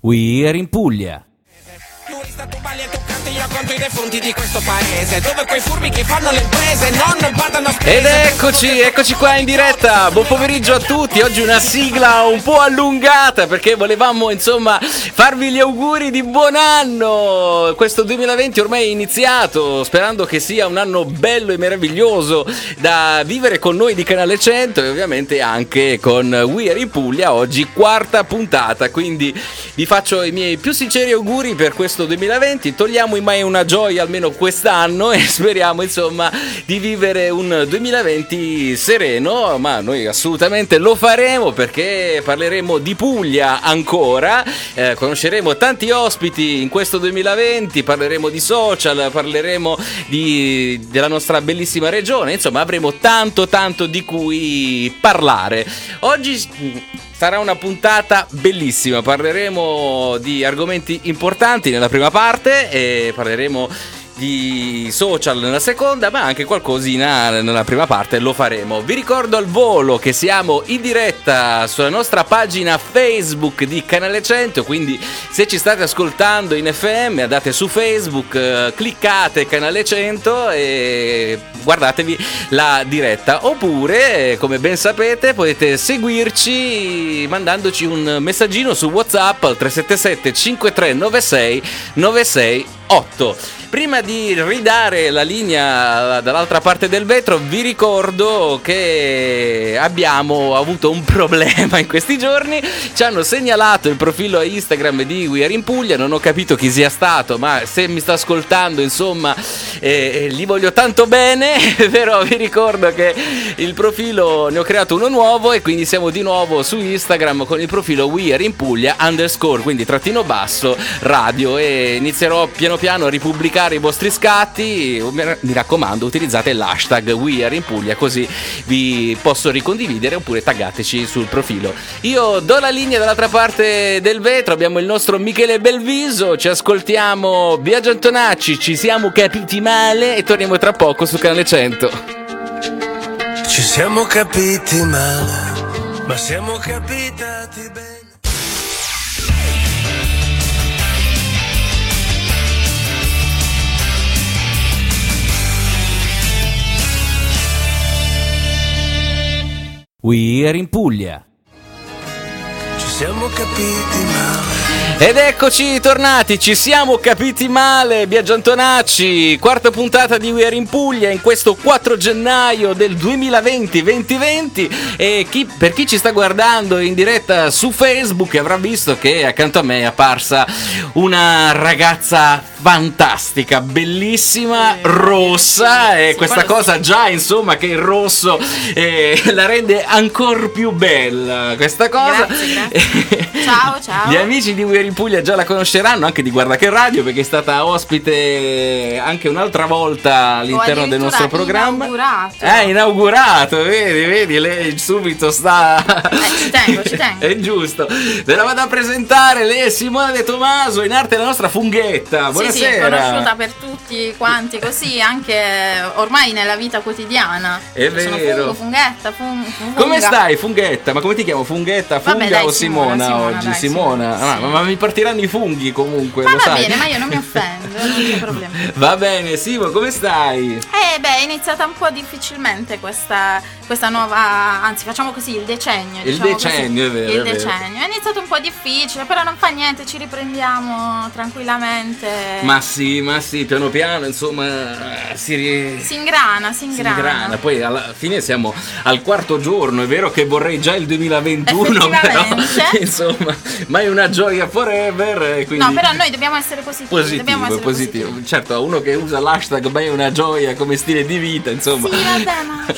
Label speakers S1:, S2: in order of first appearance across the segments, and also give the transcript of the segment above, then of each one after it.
S1: We are in Puglia. Ed eccoci, eccoci qua in diretta. Buon pomeriggio a tutti. Oggi una sigla un po' allungata Perché volevamo insomma farvi gli auguri di buon anno. Questo 2020 ormai è iniziato Sperando che sia un anno bello e meraviglioso Da vivere con noi di Canale 100 E ovviamente anche con We Are in Puglia Oggi quarta puntata. Quindi vi faccio i miei più sinceri auguri per questo 2020 Togliamo i mai una gioia almeno quest'anno e speriamo insomma di vivere un 2020 sereno, ma noi assolutamente lo faremo perché parleremo di Puglia ancora, eh, conosceremo tanti ospiti in questo 2020, parleremo di social, parleremo di, della nostra bellissima regione, insomma avremo tanto tanto di cui parlare. Oggi Sarà una puntata bellissima, parleremo di argomenti importanti nella prima parte e parleremo di social nella seconda, ma anche qualcosina nella prima parte lo faremo. Vi ricordo al volo che siamo in diretta sulla nostra pagina Facebook di Canale 100, quindi se ci state ascoltando in FM andate su Facebook, eh, cliccate Canale 100 e guardatevi la diretta. Oppure, come ben sapete, potete seguirci mandandoci un messaggino su WhatsApp al 377 5396 968. Prima di ridare la linea dall'altra parte del vetro, vi ricordo che abbiamo avuto un problema in questi giorni. Ci hanno segnalato il profilo Instagram di We Are in Puglia. Non ho capito chi sia stato, ma se mi sta ascoltando, insomma, eh, gli voglio tanto bene. Però vi ricordo che il profilo ne ho creato uno nuovo e quindi siamo di nuovo su Instagram con il profilo We Are in Puglia underscore, quindi trattino basso radio. E inizierò piano piano ripubblicare pubblicare i vostri scatti, mi raccomando utilizzate l'hashtag We in Puglia così vi posso ricondividere oppure taggateci sul profilo. Io do la linea dall'altra parte del vetro, abbiamo il nostro Michele Belviso, ci ascoltiamo Biagio Antonacci, ci siamo capiti male e torniamo tra poco su Canale 100.
S2: Ci siamo capiti male, ma siamo capitati bene.
S1: We are in Puglia.
S2: Ci siamo capiti male.
S1: Ed eccoci tornati, ci siamo capiti male, Biagio Antonacci, quarta puntata di We Are in Puglia in questo 4 gennaio del 2020-2020 e chi, per chi ci sta guardando in diretta su Facebook avrà visto che accanto a me è apparsa una ragazza fantastica, bellissima, rossa e questa cosa già insomma che il rosso eh, la rende ancora più bella questa cosa.
S3: Grazie, grazie. ciao, ciao.
S1: Gli amici di We Are in Puglia già la conosceranno anche di Guarda che Radio perché è stata ospite anche un'altra volta all'interno del nostro programma.
S3: Inaugurato.
S1: È inaugurato, vedi, vedi, lei subito sta.
S3: Eh, ci tengo, ci tengo.
S1: è giusto. Ve la vado a presentare, lei è Simona De Tomaso, in arte la nostra funghetta. Buonasera.
S3: Sì, sì, conosciuta per tutti quanti, così anche ormai nella vita quotidiana.
S1: È
S3: Sono
S1: vero.
S3: fungo, funghetta, fung, funga.
S1: Come stai, funghetta? Ma come ti chiamo? Funghetta, funga
S3: Vabbè, dai,
S1: o
S3: Simona,
S1: Simona,
S3: Simona,
S1: oggi?
S3: dai,
S1: Simona.
S3: Simona,
S1: Ah,
S3: sì.
S1: ma, ma mi partiranno i funghi comunque,
S3: Ma va
S1: sai.
S3: bene, ma io non mi offendo, non c'è problema.
S1: Va bene, Simo, come stai?
S3: Eh beh, è iniziata un po' difficilmente questa, questa nuova, anzi facciamo così, il decennio.
S1: Il
S3: diciamo
S1: decennio,
S3: così.
S1: è vero,
S3: Il
S1: è vero.
S3: decennio. È iniziato un po' difficile, però non fa niente, ci riprendiamo tranquillamente.
S1: Ma sì, ma sì, piano piano, insomma, si,
S3: Si ingrana, si
S1: si
S3: ingrana.
S1: ingrana. Poi alla fine siamo al quarto giorno, è vero che vorrei già il 2021, però insomma, ma è una gioia forever. Quindi...
S3: No, però noi dobbiamo essere positivi.
S1: Positivo,
S3: dobbiamo essere
S1: positivo.
S3: positivi.
S1: Certo, uno che usa l'hashtag ma è una gioia come stile di vita, insomma.
S3: Sì, vabbè, ma.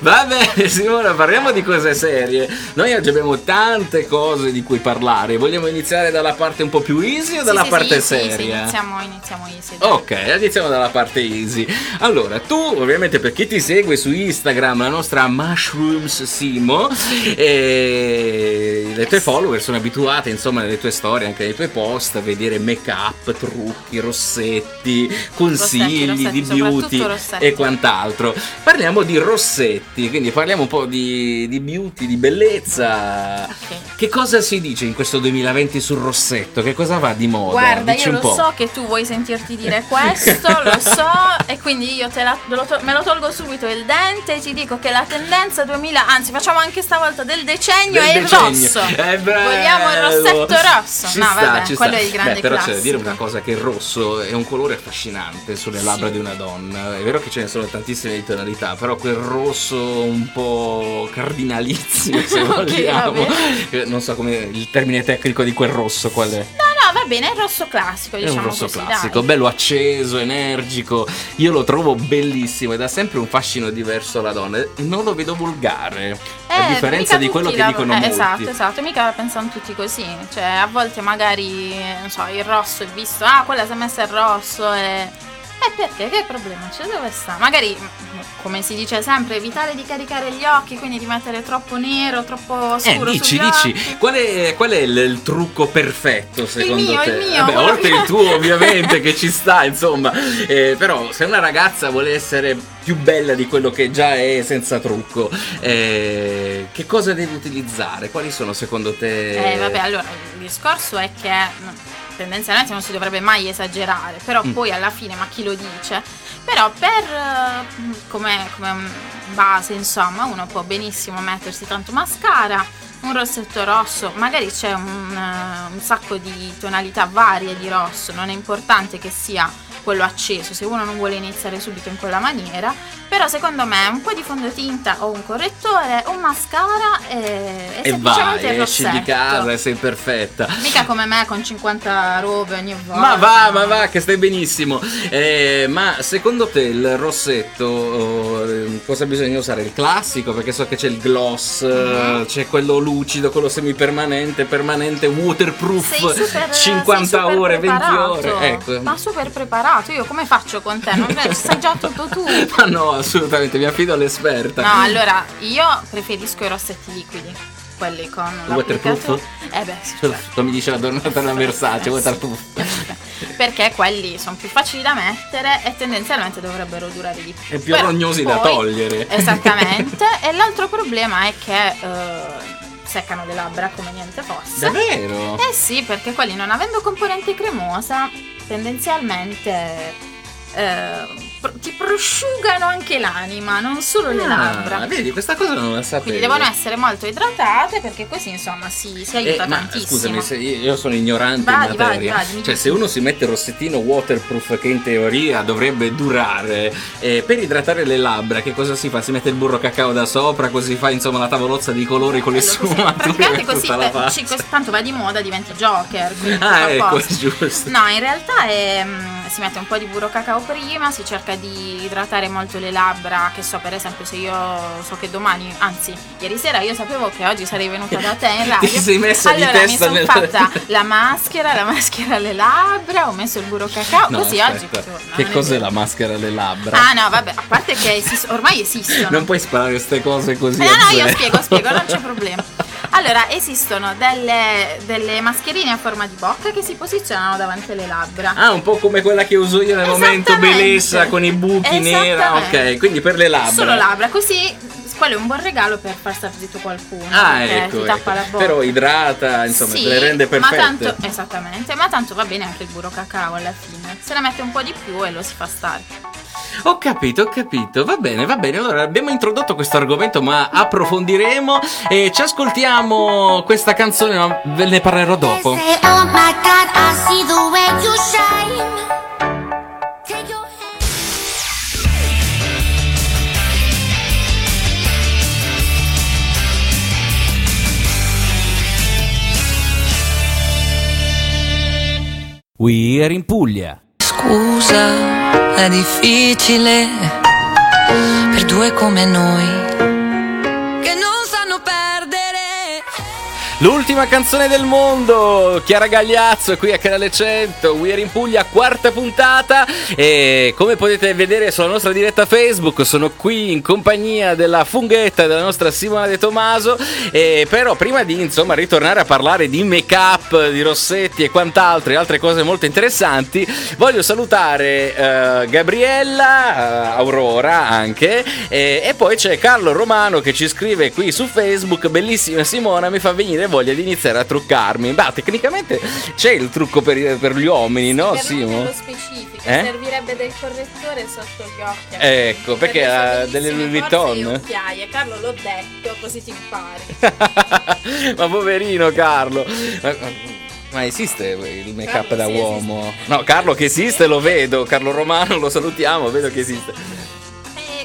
S1: Va bene Simona, parliamo di cose serie. Noi oggi abbiamo tante cose di cui parlare. Vogliamo iniziare dalla parte un po' più easy o dalla
S3: sì,
S1: parte
S3: sì,
S1: seria?
S3: iniziamo, iniziamo easy. dai.
S1: Ok, iniziamo dalla parte easy. Allora, tu ovviamente per chi ti segue su Instagram, la nostra Mushrooms Simo, e le tue follower sono abituate insomma nelle tue storie storie anche nei tuoi post, vedere make up, trucchi, rossetti, consigli
S3: Rossetti,
S1: di
S3: rossetti,
S1: beauty
S3: soprattutto rossetti.
S1: e quant'altro. Parliamo di rossetti, quindi parliamo un po' di, di beauty, di bellezza.
S3: Ok.
S1: Che cosa si dice in questo 2020 sul rossetto? Che cosa va di moda?
S3: Guarda,
S1: Dici
S3: io lo
S1: po'.
S3: so che tu vuoi sentirti dire questo, lo so, e quindi io te la- lo to- me lo tolgo subito il dente e ti dico che la tendenza 2000, anzi facciamo anche stavolta del decennio
S1: Del
S3: è il
S1: decennio.
S3: rosso.
S1: È bello.
S3: Vogliamo il rossetto rosso?
S1: Ci
S3: no,
S1: sta,
S3: vabbè,
S1: ci
S3: quello
S1: sta.
S3: è il grande
S1: Beh, però c'è da
S3: classico.
S1: dire una cosa che il rosso è un colore affascinante sulle
S3: Sì.
S1: labbra di una donna. È vero che ce ne sono tantissime di tonalità, però quel rosso un po' cardinalizio, se
S3: Ok,
S1: vogliamo.
S3: va
S1: Eh, Non so come il termine tecnico di quel rosso qual è.
S3: No, va bene, è il rosso classico,
S1: È
S3: diciamo
S1: un rosso
S3: così,
S1: classico,
S3: dai.
S1: bello acceso, energico. Io lo trovo bellissimo ed ha sempre un fascino diverso alla donna. Non lo vedo volgare. a
S3: Eh,
S1: differenza
S3: mica
S1: di quello che
S3: la-
S1: dicono
S3: eh,
S1: molti.
S3: Esatto, esatto, mica la pensano tutti così. Cioè, a volte magari, non so, il rosso è visto, ah, quella si è messa il rosso e... E perché? Che problema c'è? Dove sta? Magari, mm, come si dice sempre, evitare di caricare gli occhi, quindi di mettere troppo nero, troppo
S1: Eh,
S3: scuro
S1: dici,
S3: sugli
S1: dici,
S3: occhi.
S1: qual è, qual è il, il trucco perfetto secondo
S3: mio,
S1: te?
S3: il mio,
S1: Vabbè, oltre
S3: che-
S1: il tuo ovviamente che ci sta, insomma. Eh, però se una ragazza vuole essere più bella di quello che già è senza trucco, eh, che cosa deve utilizzare? Quali sono secondo te?
S3: Eh, vabbè, allora, il discorso è che mm, tendenzialmente non si dovrebbe mai esagerare, però
S1: Mm.
S3: poi alla fine, ma chi lo dice? Però per, eh, mm, come, come mm, base, insomma, uno può benissimo mettersi tanto mascara, un rossetto rosso, magari c'è un, eh, un sacco di tonalità varie di rosso, non è importante che sia quello acceso se uno non vuole iniziare subito in quella maniera però secondo me un po' di fondotinta o un correttore un mascara e, e,
S1: E
S3: semplicemente
S1: vai, esci di casa e sei perfetta.
S3: mica come me con 50 robe ogni volta
S1: Ma va, ma va, che stai benissimo. Eh, ma secondo te il rossetto oh, cosa bisogna usare? Il classico? Perché so che c'è il gloss, eh, c'è quello lucido, quello semipermanente, permanente, waterproof,
S3: super
S1: 50
S3: sei super
S1: ore, 20
S3: preparato.
S1: ore. Ecco.
S3: ma super preparato io come faccio con te non è- sai già tutto tu
S1: Ma no, assolutamente, mi affido all'esperta.
S3: no allora io preferisco i rossetti liquidi quelli con
S1: Waterproof?
S3: eh beh sì,
S1: Cioè,
S3: certo.
S1: Come dice la donna della Versace, waterproof.
S3: perché quelli sono più facili da mettere e tendenzialmente dovrebbero durare di più
S1: E più
S3: Però
S1: rognosi da
S3: poi-
S1: togliere.
S3: esattamente e l'altro problema è che eh, seccano le labbra come niente fosse
S1: Davvero?
S3: eh sì perché quelli non avendo componente cremosa tendenzialmente eh, ti prosciugano anche l'anima non solo le
S1: Ah,
S3: labbra
S1: vedi, questa cosa non la sapevo.
S3: quindi devono essere molto idratate perché così insomma si, si aiuta
S1: Eh, ma
S3: tantissimo
S1: scusami, io sono ignorante
S3: Vadi,
S1: in materia.
S3: vadi, mi
S1: cioè, se uno si mette il rossettino waterproof che in teoria dovrebbe durare, eh, per idratare le labbra, che cosa si fa? Si mette il burro cacao da sopra, così fa insomma la tavolozza di colori con le
S3: così,
S1: sfumature
S3: così
S1: tutta la
S3: eh,
S1: faccia.
S3: sì, così, tanto va di moda diventi Joker
S1: Ah, ecco,
S3: posto.
S1: è giusto.
S3: No, in realtà è, mm, si mette un po' di burro cacao prima, si cerca di idratare molto le labbra, che so per esempio se io so che domani, anzi ieri sera io sapevo che oggi sarei venuta da te in radio.
S1: Ti sei messa di
S3: allora mi
S1: testa
S3: sono
S1: nel-
S3: fatta la maschera, la maschera alle labbra, ho messo il burro cacao,
S1: No,
S3: così
S1: aspetta.
S3: oggi potevo- no,
S1: che cos'è la maschera alle labbra?
S3: Ah no, vabbè, a parte che esist- ormai esistono.
S1: Non puoi sparare queste cose così.
S3: Eh, no, no, io spiego, spiego, non c'è problema. Allora, esistono delle, delle mascherine a forma di bocca che si posizionano davanti alle labbra.
S1: Ah, un po' come quella che uso io nel momento bellezza con i buchi.
S3: Esattamente.
S1: Ok, quindi per le labbra.
S3: Solo labbra, così quello è un buon regalo per far star zitto qualcuno.
S1: Ah, ecco,
S3: ti tappa
S1: ecco.
S3: la bocca.
S1: Però idrata, insomma,
S3: Sì,
S1: le rende perfette.
S3: Ma tanto, esattamente, ma tanto va bene anche il burro cacao alla fine. Se ne mette un po' di più e lo si fa stare.
S1: Ho capito, ho capito. Va bene, va bene. Allora, abbiamo introdotto questo argomento, ma approfondiremo e ci ascoltiamo questa canzone, ma ve ne parlerò dopo.
S4: Oh.
S1: We are in Puglia.
S5: Scusa, è difficile per due come noi
S1: L'ultima canzone del mondo, Chiara Gagliazzo qui a Canale 100, We Are in Puglia, quarta puntata. E come potete vedere sulla nostra diretta Facebook sono qui in compagnia della funghetta della nostra Simona De Tomaso. E però prima di insomma ritornare a parlare di make up, di rossetti e quant'altro e altre cose molto interessanti, voglio salutare eh, Gabriella, eh, Aurora anche e, e poi c'è Carlo Romano che ci scrive qui su Facebook, bellissima Simona, mi fa venire voglia di iniziare a truccarmi. Beh, tecnicamente c'è il trucco per, per gli uomini, no
S3: Per
S1: Simo?
S3: nello specifico,
S1: Eh?
S3: servirebbe del correttore sotto gli occhi.
S1: Ecco, perché
S3: sue
S1: ha delle Louis Vuitton?
S3: Carlo, l'ho detto, così ti impari.
S1: ma poverino Carlo. Ma, esiste il make up da
S3: sì,
S1: uomo? No, Carlo che esiste lo vedo, Carlo Romano lo salutiamo, vedo che esiste.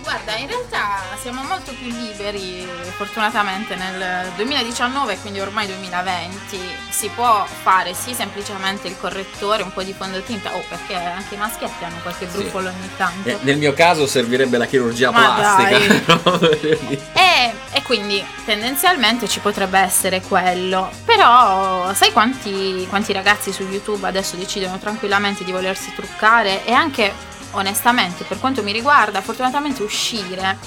S3: Guarda, in realtà siamo molto più liberi, fortunatamente nel 2019, quindi ormai 2020, si può fare sì semplicemente il correttore, un po' di fondotinta, oh perché anche i maschietti hanno qualche
S1: Sì.
S3: brufolo ogni tanto.
S1: Eh, Nel mio caso servirebbe la chirurgia
S3: Ma
S1: plastica.
S3: E, e quindi tendenzialmente ci potrebbe essere quello. Però sai quanti, quanti ragazzi su YouTube adesso decidono tranquillamente di volersi truccare e anche onestamente per quanto mi riguarda fortunatamente uscire.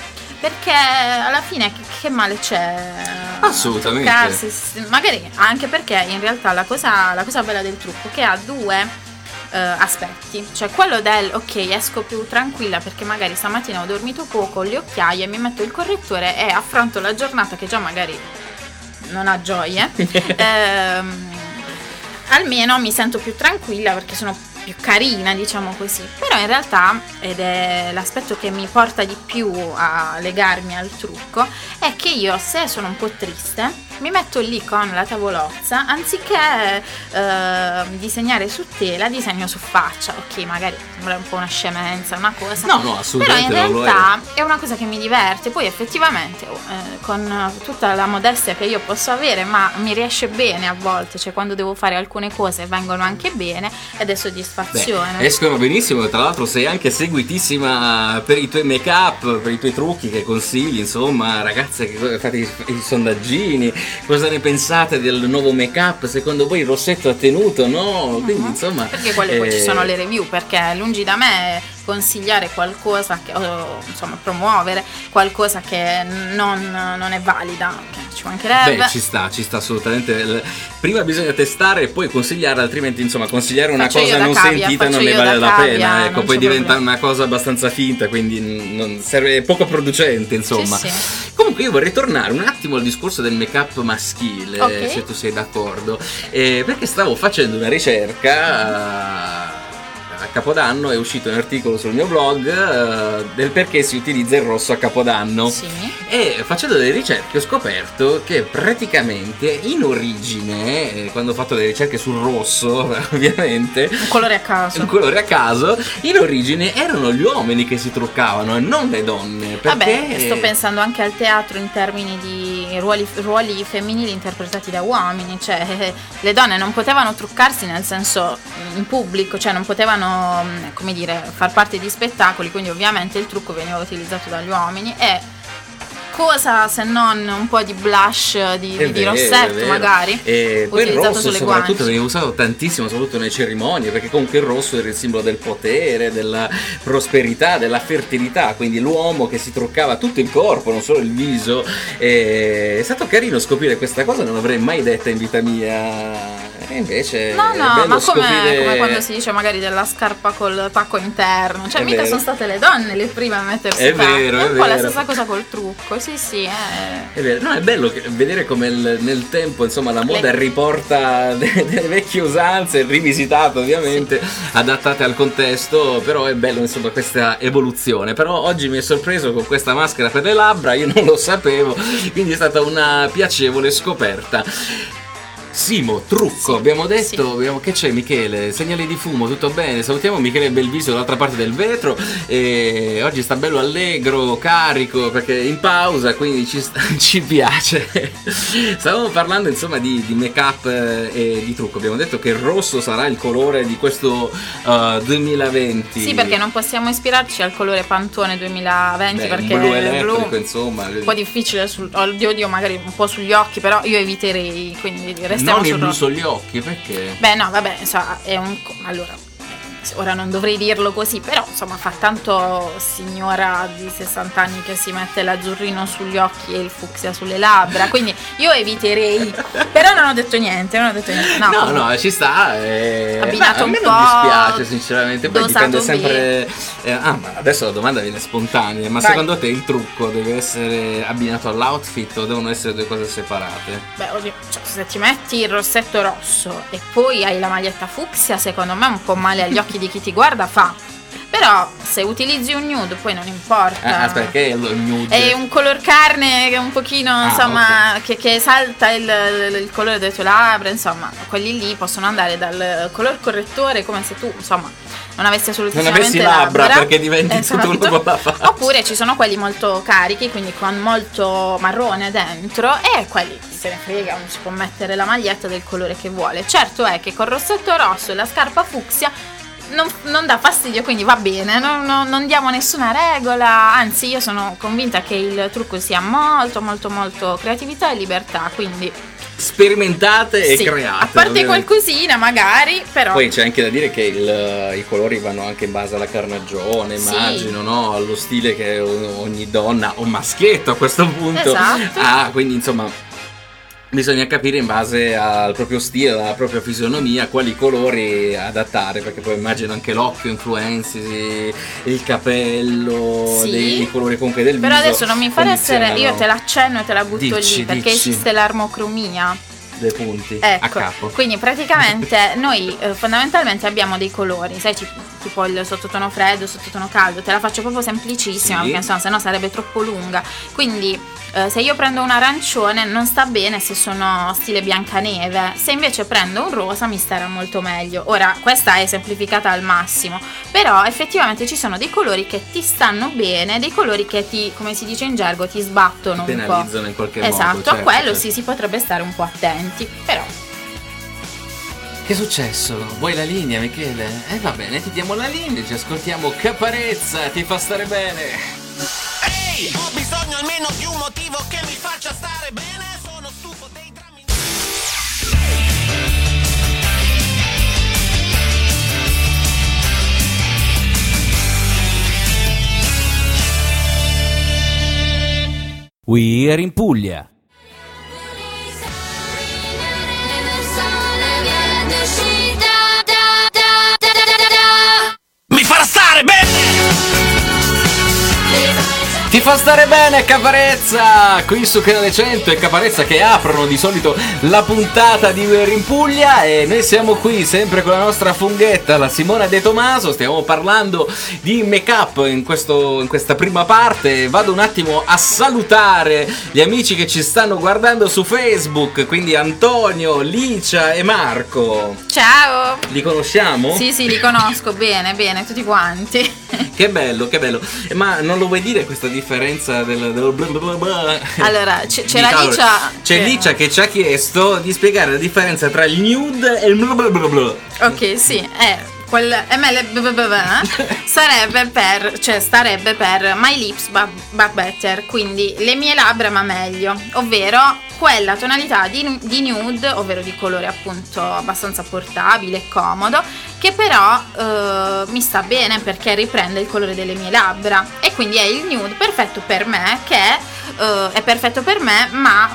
S3: Perché alla fine che, che male c'è?
S1: Assolutamente.
S3: Truccarsi, s- magari anche perché in realtà la cosa, la cosa bella del trucco è che ha due eh, aspetti. Cioè quello del ok, esco più tranquilla perché magari stamattina ho dormito poco, le occhiaie, mi metto il correttore e affronto la giornata che già magari non ha gioie. Ehm, almeno mi sento più tranquilla perché sono più carina, diciamo così. Però in realtà, ed è l'aspetto che mi porta di più a legarmi al trucco, è che io se sono un po' triste, mi metto lì con la tavolozza, anziché eh, disegnare su tela, disegno su faccia. Ok, magari sembra un po' una scemenza, una cosa.
S1: No, no, assolutamente
S3: Però in realtà è una cosa che mi diverte. Poi effettivamente, eh, con tutta la modestia che io posso avere, ma mi riesce bene a volte, cioè quando devo fare alcune cose vengono anche bene ed è
S1: Beh,
S3: soddisfazione.
S1: escono benissimo, tra l'altro sei anche seguitissima per i tuoi make up, per i tuoi trucchi che consigli, insomma, ragazze che fate i, i sondaggini, cosa ne pensate del nuovo make up? Secondo voi il rossetto ha tenuto? No? Quindi insomma...
S3: Perché quelle poi
S1: eh,
S3: ci sono le review, perché lungi da me consigliare qualcosa che, o insomma promuovere qualcosa che non, non è valida, ci mancherebbe.
S1: Beh, ci sta, ci sta assolutamente. Prima bisogna testare e poi consigliare, altrimenti, insomma, consigliare una
S3: Faccio
S1: cosa non
S3: cavia,
S1: sentita non ne vale la
S3: cavia,
S1: pena. Ecco, poi diventa
S3: problema.
S1: una cosa abbastanza finta, quindi serve poco producente, insomma.
S3: Sì, sì.
S1: Comunque, io vorrei tornare un attimo al discorso del make-up maschile,
S3: Ok.
S1: se tu sei d'accordo. Eh, perché stavo facendo una ricerca. A Capodanno è uscito un articolo sul mio blog eh, del perché si utilizza il rosso a Capodanno.
S3: Sì.
S1: E facendo delle ricerche ho scoperto che praticamente in origine, eh, quando ho fatto le ricerche sul rosso, ovviamente,
S3: Un colore a caso.
S1: un colore a caso, in origine erano gli uomini che si truccavano e non le donne. Perché
S3: Vabbè, sto pensando anche al teatro in termini di ruoli, ruoli femminili interpretati da uomini, cioè le donne non potevano truccarsi nel senso mm, in pubblico, cioè non potevano, come dire, far parte di spettacoli, quindi ovviamente il trucco veniva utilizzato dagli uomini e cosa se non un po' di blush, di,
S1: È
S3: di- di
S1: vero, è
S3: rossetto
S1: vero.
S3: magari,
S1: E poi il rosso
S3: sulle
S1: soprattutto veniva usato tantissimo, soprattutto nelle cerimonie, perché comunque il rosso era il simbolo del potere, della prosperità, della fertilità, quindi l'uomo che si truccava tutto il corpo, non solo il viso. E È stato carino scoprire questa cosa, non l'avrei mai detta in vita mia. E invece
S3: No,
S1: è
S3: no, ma come,
S1: scoprire-
S3: come quando si dice magari della scarpa col tacco interno, cioè
S1: È
S3: mica
S1: vero.
S3: sono state le donne le prime a mettersi
S1: È vero, è
S3: un po' la
S1: vero.
S3: stessa cosa col trucco, sì sì, eh.
S1: È vero, no, è bello vedere come il- nel tempo insomma la moda
S3: Le-
S1: riporta de- delle vecchie usanze, rivisitate ovviamente, adattate al contesto, però è bello insomma questa evoluzione. Però oggi mi è sorpreso con questa maschera per le labbra, io non lo sapevo, quindi è stata una piacevole scoperta. Simo, trucco, abbiamo detto,
S3: sì.
S1: abbiamo- che c'è Michele? Segnali di fumo, tutto bene? Salutiamo Michele Belviso dall'altra parte del vetro e oggi sta bello allegro, carico perché è in pausa, quindi ci, ci piace. Stavamo parlando insomma di, di make up e di trucco, abbiamo detto che il rosso sarà il colore di questo uh, 2020.
S3: Sì, perché non possiamo ispirarci al colore Pantone 2020
S1: Beh,
S3: perché
S1: blu elettrico
S3: blu
S1: insomma.
S3: un po' difficile sul oddio, oddio, magari un po' sugli occhi, però io eviterei, quindi restiamo
S1: non blu
S3: rosso.
S1: sugli occhi, perché?
S3: Beh, no, vabbè, insomma, è un allora ora non dovrei dirlo così, però insomma fa tanto signora di 60 anni che si mette l'azzurrino sugli occhi e il fucsia sulle labbra, quindi io eviterei. però non ho detto niente, non ho detto niente. No,
S1: No, no, ci sta. eh,
S3: Abbinato un po'
S1: non dispiace, sinceramente. Poi dipende sempre. eh, ah, ma adesso la domanda viene spontanea. Ma
S3: Vai.
S1: secondo te il trucco deve essere abbinato all'outfit o devono essere due cose separate?
S3: Beh, oddio, cioè, se ti metti il rossetto rosso e poi hai la maglietta fucsia, secondo me un po' male agli occhi di chi ti guarda fa. Però se utilizzi un nude poi non importa.
S1: Ah, aspetta, che è il nude?
S3: È un color carne che è un pochino,
S1: Ah,
S3: insomma, che, che esalta il, il colore delle tue labbra, insomma, quelli lì possono andare dal color correttore come se tu, insomma, non avessi assolutamente
S1: avessi labbra, perché diventi tutto uno con la faccia.
S3: Oppure ci sono quelli molto carichi, quindi con molto marrone dentro e quelli se ne frega, uno si può mettere la maglietta del colore che vuole. Certo è che col rossetto rosso e la scarpa fucsia non, non dà fastidio, quindi va bene, non, non- non diamo nessuna regola, anzi io sono convinta che il trucco sia molto molto molto creatività e libertà, quindi
S1: Sperimentate e
S3: sì,
S1: create.
S3: a parte
S1: ovviamente.
S3: qualcosina magari, però
S1: Poi c'è anche da dire che il- i colori vanno anche in base alla carnagione,
S3: Sì.
S1: immagino, no? Allo stile che ogni donna o maschietto a questo punto
S3: Esatto.
S1: ha. Quindi insomma bisogna capire in base al proprio stile, alla propria fisionomia, quali colori adattare, perché poi immagino anche l'occhio influenzi, il capello,
S3: Sì.
S1: dei colori comunque del
S3: però
S1: viso.
S3: adesso non mi fare essere, io te l'accenno e te la butto
S1: Dici,
S3: lì perché
S1: dici.
S3: esiste l'armocromia.
S1: dei punti a
S3: Ecco,
S1: capo.
S3: quindi praticamente noi eh, fondamentalmente abbiamo dei colori, sai, ci- tipo il sottotono freddo, sottotono caldo, te la faccio proprio semplicissima
S1: Sì.
S3: perché insomma se no sarebbe troppo lunga. Quindi eh, se io prendo un arancione non sta bene se sono stile Biancaneve, se invece prendo un rosa mi starà molto meglio. Ora, questa è semplificata al massimo, però effettivamente ci sono dei colori che ti stanno bene, dei colori che ti, come si dice in gergo, ti sbattono un po'.
S1: penalizzano in qualche modo.
S3: Esatto, a
S1: certo,
S3: quello
S1: certo.
S3: sì si potrebbe stare un po' attenti, però
S1: Che è successo? Vuoi la linea, Michele? E va bene, ti diamo la linea, ci ascoltiamo Caparezza, ti fa stare bene.
S6: Ehi, ho bisogno almeno di un motivo che mi faccia stare bene. Sono stufo dei drammi.
S1: We are in Puglia. Fa stare bene Caparezza qui su Canale 100 e Caparezza che aprono di solito la puntata di We Are in Puglia e noi siamo qui sempre con la nostra funghetta, la Simona De Tomaso, stiamo parlando di make up in, questo- in questa prima parte, vado un attimo a salutare gli amici che ci stanno guardando su Facebook, quindi Antonio, Licia e Marco,
S3: ciao!
S1: li conosciamo?
S3: Sì, sì, li conosco bene, bene, tutti quanti.
S1: Che bello, che bello. Ma non lo vuoi dire questa differenza del, del bla bla?
S3: Allora, c- la. Licia
S1: C'è Licia che ci ha chiesto di spiegare la differenza tra il nude e il bla bla bla.
S3: Ok, sì, è quel ML sarebbe per, cioè starebbe per My Lips but, but Better, quindi le mie labbra ma meglio, ovvero quella tonalità di, di nude, ovvero di colore appunto abbastanza portabile e comodo, che però eh, mi sta bene perché riprende il colore delle mie labbra. E quindi è il nude perfetto per me che eh, è perfetto per me ma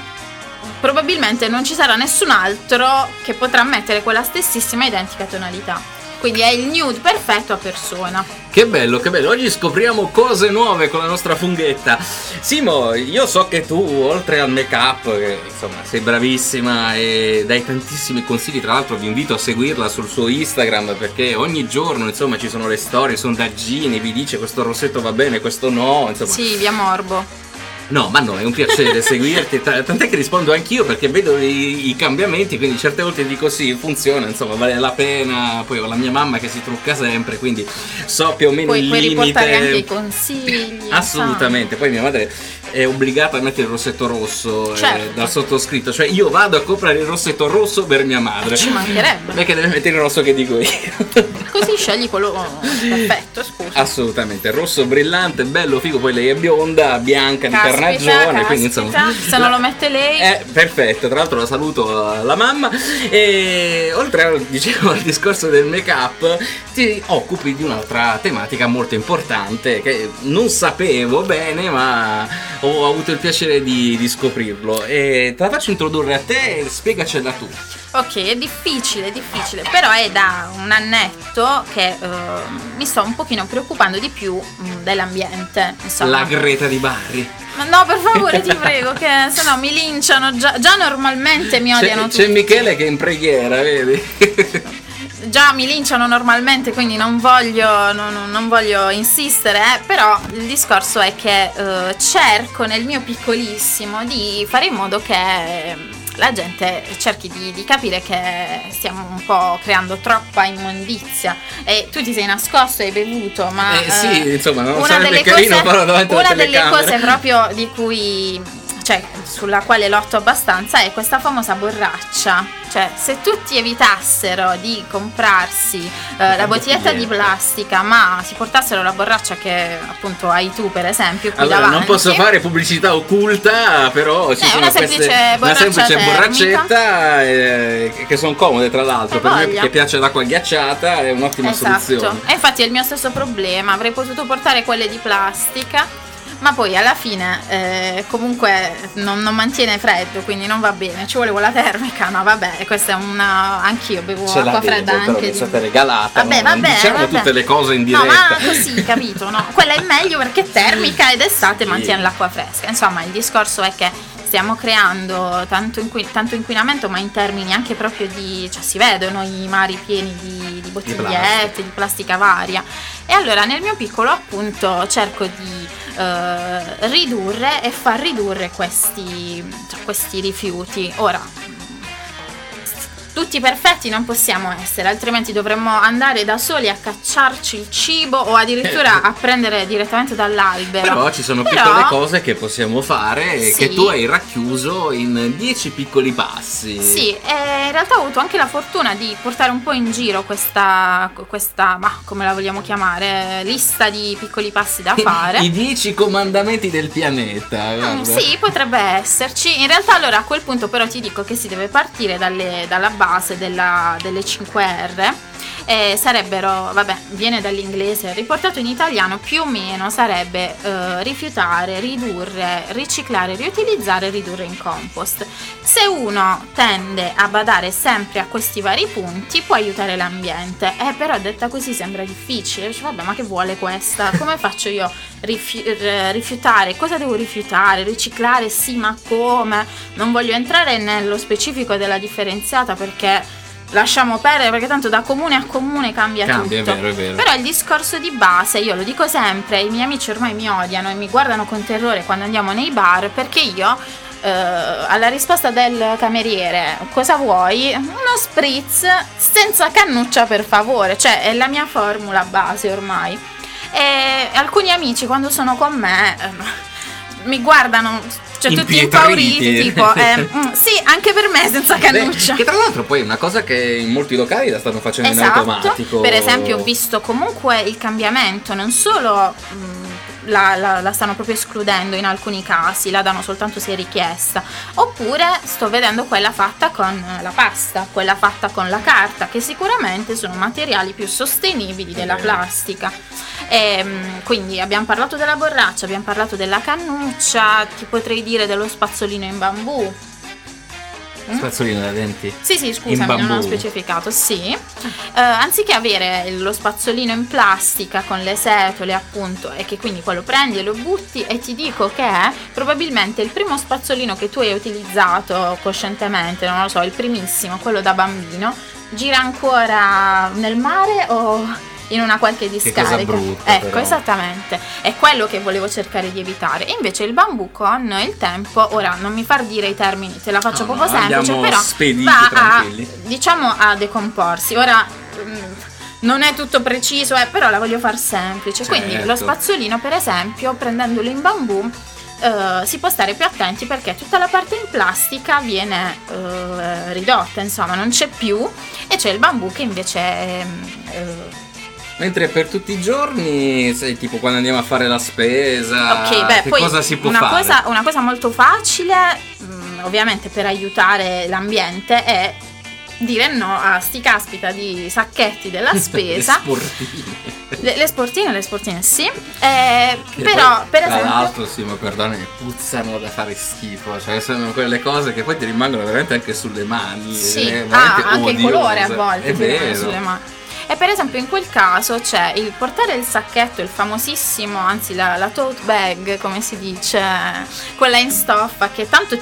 S3: probabilmente non ci sarà nessun altro che potrà mettere quella stessissima identica tonalità. Quindi è il nude perfetto a persona.
S1: Che bello, che bello. Oggi scopriamo cose nuove con la nostra funghetta. Simo, io so che tu, oltre al make up, che insomma sei bravissima e dai tantissimi consigli, tra l'altro vi invito a seguirla sul suo Instagram perché ogni giorno insomma ci sono le storie, sondaggini, vi dice questo rossetto va bene, questo no, insomma.
S3: Sì, via morbo.
S1: No, ma no, è un piacere seguirti, tant'è che rispondo anch'io perché vedo i, i cambiamenti, quindi certe volte dico sì, funziona, insomma, vale la pena. Poi ho la mia mamma che si trucca sempre, quindi so più o meno
S3: Puoi,
S1: il
S3: puoi
S1: limite.
S3: riportare anche i consigli.
S1: Assolutamente, poi mia madre è obbligata a mettere il rossetto rosso eh,
S3: Certo.
S1: dal sottoscritto, cioè io vado a comprare il rossetto rosso per mia madre.
S3: Ci mancherebbe.
S1: Perché deve mettere il rosso che dico io.
S3: Così scegli quello perfetto, scusa.
S1: Assolutamente, rosso brillante, bello figo, poi lei è bionda, bianca di
S3: Caspita,
S1: carnagione, quindi insomma...
S3: se non lo mette lei.
S1: Eh, perfetto, tra l'altro la saluto alla mamma e oltre al, dicevo, al discorso del make up ti occupi di un'altra tematica molto importante che non sapevo bene ma ho avuto il piacere di, di scoprirlo e te la faccio introdurre a te e spiegacela tu.
S3: Ok, è difficile, è difficile, però è da un annetto che eh, mi sto un pochino preoccupando di più mm, dell'ambiente. Insomma.
S1: La Greta di Barri.
S3: Ma no, per favore, ti prego, che se no mi linciano già. Già normalmente mi odiano
S1: C'è,
S3: tutti.
S1: c'è Michele che è in preghiera, vedi?
S3: Già mi linciano normalmente, quindi non voglio, non, non voglio insistere, eh, però il discorso è che eh, cerco nel mio piccolissimo di fare in modo che ehm, la gente cerchi di, di capire che stiamo un po' creando troppa immondizia. E tu ti sei nascosto e hai bevuto, ma
S1: Eh, sì, insomma, non
S3: una delle cose, una delle cose proprio di cui cioè sulla quale lotto abbastanza è questa famosa borraccia. Cioè, se tutti evitassero di comprarsi eh, la bottiglietta di plastica, ma si portassero la borraccia che appunto hai tu, per esempio, qui
S1: Allora,
S3: davanti.
S1: non posso fare pubblicità occulta, però ci
S3: Eh,
S1: sono
S3: una
S1: queste
S3: semplice
S1: una
S3: borraccia
S1: semplice
S3: termica.
S1: borraccetta eh, che sono comode tra l'altro, per me che piace l'acqua ghiacciata è un'ottima
S3: Esatto.
S1: soluzione.
S3: E infatti è il mio stesso problema, avrei potuto portare quelle di plastica. Ma poi alla fine eh, comunque non, non mantiene freddo, quindi non va bene. Ci vuole quella termica. No, vabbè, questa è una. Anch'io bevo
S1: Ce
S3: acqua fredda
S1: però
S3: anche. di-
S1: state regalata.
S3: Vabbè,
S1: non
S3: vabbè.
S1: diciamo
S3: vabbè.
S1: tutte le cose in
S3: No,
S1: diretta.
S3: ma così, capito? No? Quella è meglio perché è termica ed estate mantiene l'acqua fresca. Insomma, il discorso è che stiamo creando tanto, inqui- tanto inquinamento, ma in termini anche proprio di. cioè si vedono i mari pieni di, di bottigliette, di plastica varia. E allora nel mio piccolo appunto cerco di eh, ridurre e far ridurre questi, cioè, questi rifiuti. Ora, tutti perfetti non possiamo essere, altrimenti dovremmo andare da soli a cacciarci il cibo o addirittura a prendere direttamente dall'albero.
S1: Però ci sono
S3: Però-
S1: piccole cose che possiamo fare
S3: Sì.
S1: che tu hai racchiuso in 10 piccoli passi.
S3: Sì, e in realtà ho avuto anche la fortuna di portare un po' in giro questa, questa ma come la vogliamo chiamare, lista di piccoli passi da fare.
S1: I 10 comandamenti del pianeta.
S3: Mm. Sì, potrebbe esserci. In realtà allora a quel punto però ti dico che si deve partire dalle- dalla base della- delle 5R. E sarebbero, vabbè, viene dall'inglese, riportato in italiano più o meno sarebbe eh, rifiutare, ridurre, riciclare, riutilizzare, ridurre in compost. Se uno tende a badare sempre a questi vari punti può aiutare l'ambiente, eh, però detta così sembra difficile, Dici, vabbè ma che vuole questa? Come faccio io rifi- rifiutare? Cosa devo rifiutare? Riciclare? Sì, ma come? Non voglio entrare nello specifico della differenziata perché lasciamo perdere perché tanto da comune a comune cambia,
S1: Cambia, è
S3: tutto.
S1: vero, è vero.
S3: Però il discorso di base, io lo dico sempre, i miei amici ormai mi odiano e mi guardano con terrore quando andiamo nei bar perché io eh, alla risposta del cameriere cosa vuoi? Uno spritz senza cannuccia per favore, cioè è la mia formula base ormai. E alcuni amici quando sono con me eh, mi guardano, cioè tutti impauriti, tipo eh, mm, sì, anche per me senza
S1: Beh,
S3: cannuccia.
S1: che tra l'altro poi è una cosa che in molti locali la stanno facendo in
S3: Esatto,
S1: automatico.
S3: per esempio ho visto comunque il cambiamento, non solo mh, la, la- la stanno proprio escludendo in alcuni casi, la danno soltanto se richiesta, oppure sto vedendo quella fatta con eh, la pasta, quella fatta con la carta, che sicuramente sono materiali più sostenibili della plastica. E, mh, quindi abbiamo parlato della borraccia, abbiamo parlato della cannuccia, ti potrei dire dello spazzolino in bambù.
S1: Spazzolino da denti.
S3: Sì, sì, scusami, non ho specificato, sì. Eh, anziché avere lo spazzolino in plastica con le setole, appunto, e che quindi quello prendi e lo butti, e ti dico che è probabilmente il primo spazzolino che tu hai utilizzato coscientemente, non lo so, il primissimo, quello da bambino, gira ancora nel mare o in una qualche discarica.
S1: brutta,
S3: ecco,
S1: però.
S3: esattamente. È quello che volevo cercare di evitare. E invece il bambù con il tempo, ora non mi far dire i termini, te la faccio
S1: No,
S3: proprio
S1: no,
S3: semplice, però
S1: spediti,
S3: va a,
S1: tranquilli.
S3: diciamo a decomporsi. Ora mm, non è tutto preciso, eh, però la voglio far semplice. Quindi
S1: Certo.
S3: lo spazzolino, per esempio, prendendolo in bambù, eh, si può stare più attenti perché tutta la parte in plastica viene eh, ridotta, insomma, non c'è più e c'è il bambù che invece è, eh,
S1: Mentre per tutti i giorni, sai, tipo quando andiamo a fare la spesa,
S3: Ok, beh,
S1: che
S3: poi
S1: cosa si può
S3: una,
S1: fare?
S3: Cosa, una cosa molto facile, mm, ovviamente per aiutare l'ambiente, è dire no a sti caspita di sacchetti della spesa.
S1: Le sportine.
S3: le, le sportine, le sportine sì. Eh, però,
S1: poi,
S3: per
S1: tra
S3: esempio...
S1: l'altro, sì, ma perdonami, puzzano da fare schifo. Cioè, sono quelle cose che poi ti rimangono veramente anche sulle mani.
S3: Sì,
S1: eh,
S3: ah, anche il colore a volte
S1: È vero.
S3: sulle mani. E per esempio in quel caso c'è il portare il sacchetto, il famosissimo, anzi la, la tote bag, come si dice, quella in stoffa che tanto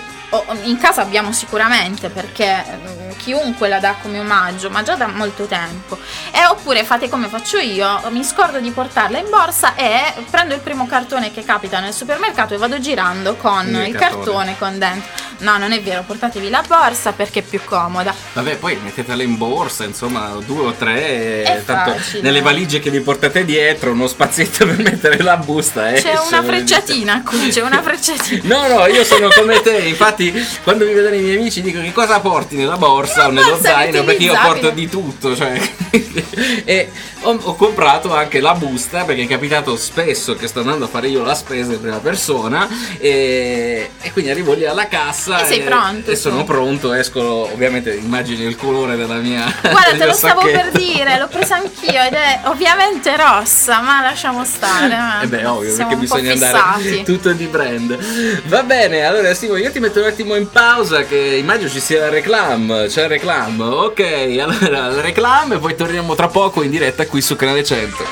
S3: in casa abbiamo sicuramente perché eh, chiunque la dà come omaggio, ma già da molto tempo. E oppure fate come faccio io, mi scordo di portarla in borsa e prendo il primo cartone che capita nel supermercato e vado girando con
S1: Il
S3: il,
S1: cartone.
S3: con dentro. No, non è vero, portatevi la borsa perché è più comoda.
S1: Vabbè, poi mettetela in borsa, insomma, due o tre.
S3: È
S1: tanto
S3: facile.
S1: nelle valigie che vi portate dietro, uno spazietto per mettere la busta. eh,
S3: C'è una frecciatina qui, c'è una frecciatina.
S1: No, no, io sono come te, infatti quando mi vedono i miei amici dico che cosa porti nella borsa o nello zaino? perché io porto di tutto, cioè. E ho, ho comprato anche la busta perché è capitato spesso che sto andando a fare io la spesa in prima persona e, e quindi arrivo lì alla cassa
S3: E sei pronto,
S1: e sono pronto, esco ovviamente immagini il colore della mia
S3: Guarda,
S1: del
S3: te lo
S1: mio
S3: stavo per
S1: sacchetto.
S3: dire, l'ho presa anch'io ed è ovviamente rossa, ma lasciamo stare. ma
S1: E beh, ovvio, perché bisogna andare tutto di brand. Va bene, allora Simo, io ti metto un attimo in pausa che immagino ci sia la reclam, c'è il reclam. Ok, allora la reclam e poi torniamo tra poco in diretta qui su Canale 100.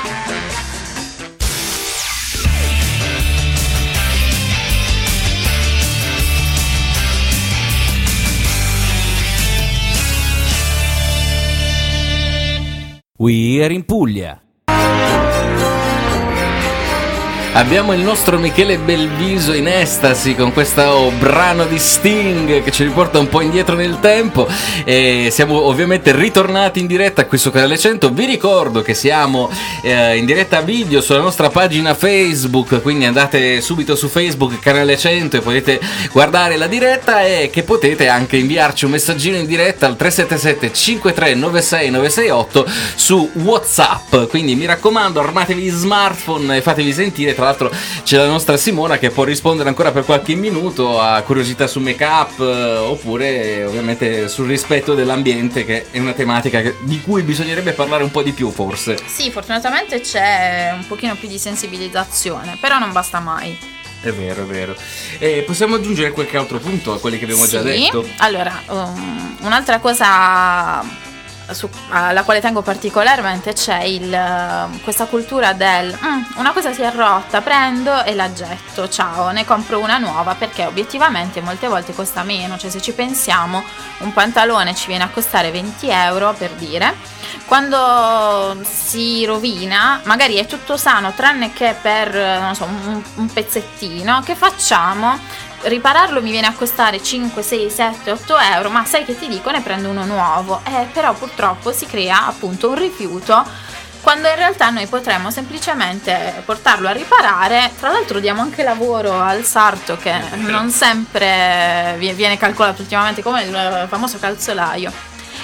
S1: We're in Puglia. Abbiamo il nostro Michele Belviso in estasi con questo brano di Sting che ci riporta un po' indietro nel tempo e siamo ovviamente ritornati in diretta qui su Canale 100. Vi ricordo che siamo eh, in diretta video sulla nostra pagina Facebook, quindi andate subito su Facebook Canale 100 e potete guardare la diretta e che potete anche inviarci un messaggino in diretta al 377 5396 968 su WhatsApp. Quindi mi raccomando, armatevi gli smartphone e fatevi sentire. Tra l'altro c'è la nostra Simona che può rispondere ancora per qualche minuto a curiosità su make up oppure eh, ovviamente sul rispetto dell'ambiente che è una tematica di cui bisognerebbe parlare un po' di più forse.
S3: Sì, fortunatamente c'è un pochino più di sensibilizzazione, però non basta mai.
S1: È vero, è vero. E possiamo aggiungere qualche altro punto a quelli che abbiamo già
S3: Sì.
S1: detto?
S3: Allora, um, un'altra cosa su- alla quale tengo particolarmente c'è il, uh, questa cultura del "Mm, una cosa si è rotta, prendo e la getto, ciao, ne compro una nuova perché obiettivamente molte volte costa meno, cioè se ci pensiamo un pantalone ci viene a costare 20 euro per dire, quando si rovina magari è tutto sano tranne che per eh, so, un, un pezzettino, che facciamo? Ripararlo mi viene a costare 5, 6, 7, 8 euro, ma sai che ti dico ne prendo uno nuovo. Eh, però purtroppo si crea appunto un rifiuto quando in realtà noi potremmo semplicemente portarlo a riparare. Tra l'altro diamo anche lavoro al sarto che non sempre vi- viene calcolato ultimamente come il famoso calzolaio.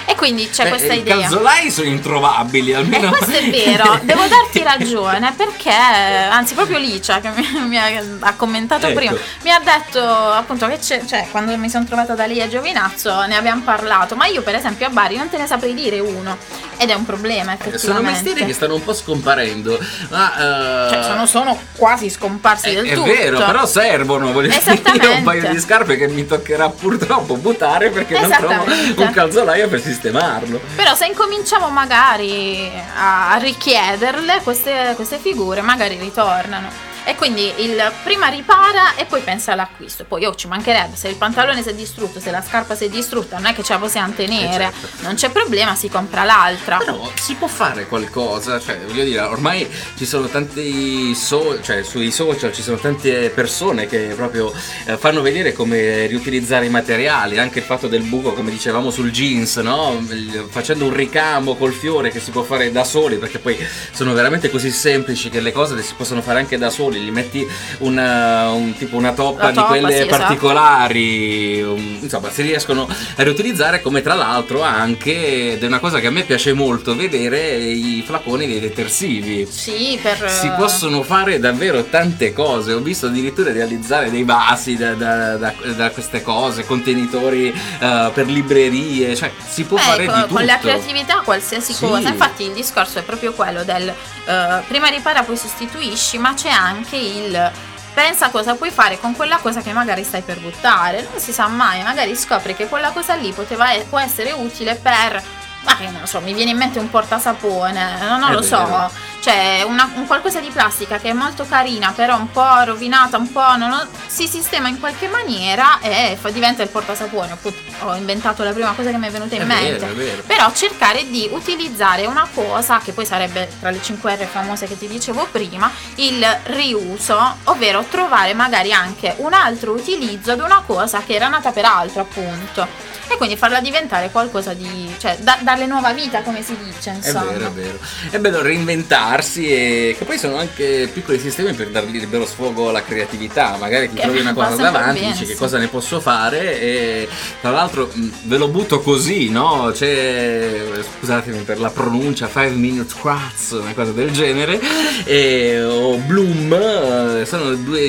S3: E quindi c'è
S1: Beh,
S3: questa
S1: I
S3: idea.
S1: calzolai sono introvabili
S3: E
S1: almeno.
S3: questo è vero, devo darti ragione perché, anzi proprio Licia che mi, mi ha, ha commentato
S1: Ecco.
S3: prima, mi ha detto appunto che c'è, cioè quando mi sono trovata da lì a Giovinazzo ne abbiamo parlato, ma io per esempio a Bari non te ne saprei dire uno ed è un problema
S1: Sono
S3: effettivamente.
S1: mestieri che stanno un po' scomparendo. Ma, eh,
S3: Cioè, sono, sono quasi scomparsi
S1: È,
S3: del
S1: è
S3: tutto.
S1: vero, però servono. Voglio dire, un paio di scarpe che mi toccherà purtroppo buttare perché non trovo un calzolaio per sistemarlo.
S3: Però se incominciamo magari a, richiederle, queste, queste figure magari ritornano. E quindi il prima ripara e poi pensa all'acquisto. Poi oh, ci mancherebbe, se il pantalone si è distrutto, se la scarpa si è distrutta, non è che ce la possiamo tenere,
S1: Eh, certo.
S3: non c'è problema, si compra l'altra.
S1: Però si può fare qualcosa, cioè voglio dire, ormai ci sono tanti so- cioè sui social ci sono tante persone che proprio eh, fanno vedere come riutilizzare i materiali, anche il fatto del buco, come dicevamo sul jeans, no? Facendo un ricamo col fiore che si può fare da soli, perché poi sono veramente così semplici che le cose le si possono fare anche da soli, gli metti una, un, tipo una toppa
S3: La
S1: di
S3: toppa,
S1: quelle
S3: sì, esatto.
S1: particolari, um, insomma si riescono a riutilizzare come tra l'altro anche, ed è una cosa che a me piace molto vedere, i flaconi dei detersivi.
S3: Sì, per
S1: Si possono fare davvero tante cose, ho visto addirittura realizzare dei vasi da, da- da- da queste cose, contenitori eh, per librerie, cioè si può
S3: Eh,
S1: fare
S3: con,
S1: di tutto.
S3: con la creatività qualsiasi
S1: Sì.
S3: cosa. Infatti il discorso è proprio quello del eh, prima ripara poi sostituisci, ma c'è anche il pensa cosa puoi fare con quella cosa che magari stai per buttare. Non si sa mai, magari scopri che quella cosa lì poteva, può essere utile per ma che non lo so, mi viene in mente un portasapone, no, non
S1: È
S3: lo so,
S1: vero.
S3: Cioè una- un qualcosa di plastica che è molto carina, però un po' rovinata, un po' non lo- si sistema in qualche maniera e fa- diventa il portasapone. Ho, ho inventato la prima cosa che mi è venuta in
S1: È
S3: mente.
S1: vero, è vero.
S3: Però cercare di utilizzare una cosa che poi sarebbe tra le 5R famose che ti dicevo prima, il riuso, ovvero trovare magari anche un altro utilizzo ad una cosa che era nata per altro, appunto. E quindi farla diventare qualcosa di. cioè da- darle nuova vita, come si dice,
S1: È
S3: insomma.
S1: vero, è vero. È bello reinventarsi e che poi sono anche piccoli sistemi per dargli libero sfogo alla creatività. Magari ti
S3: Che
S1: trovi una cosa davanti,
S3: bene,
S1: dici che cosa ne posso fare e tra l'altro ve lo butto così, no? C'è, scusatemi per la pronuncia, 5 Minute Crafts, una cosa del genere, e, o Bloom, eh, sono due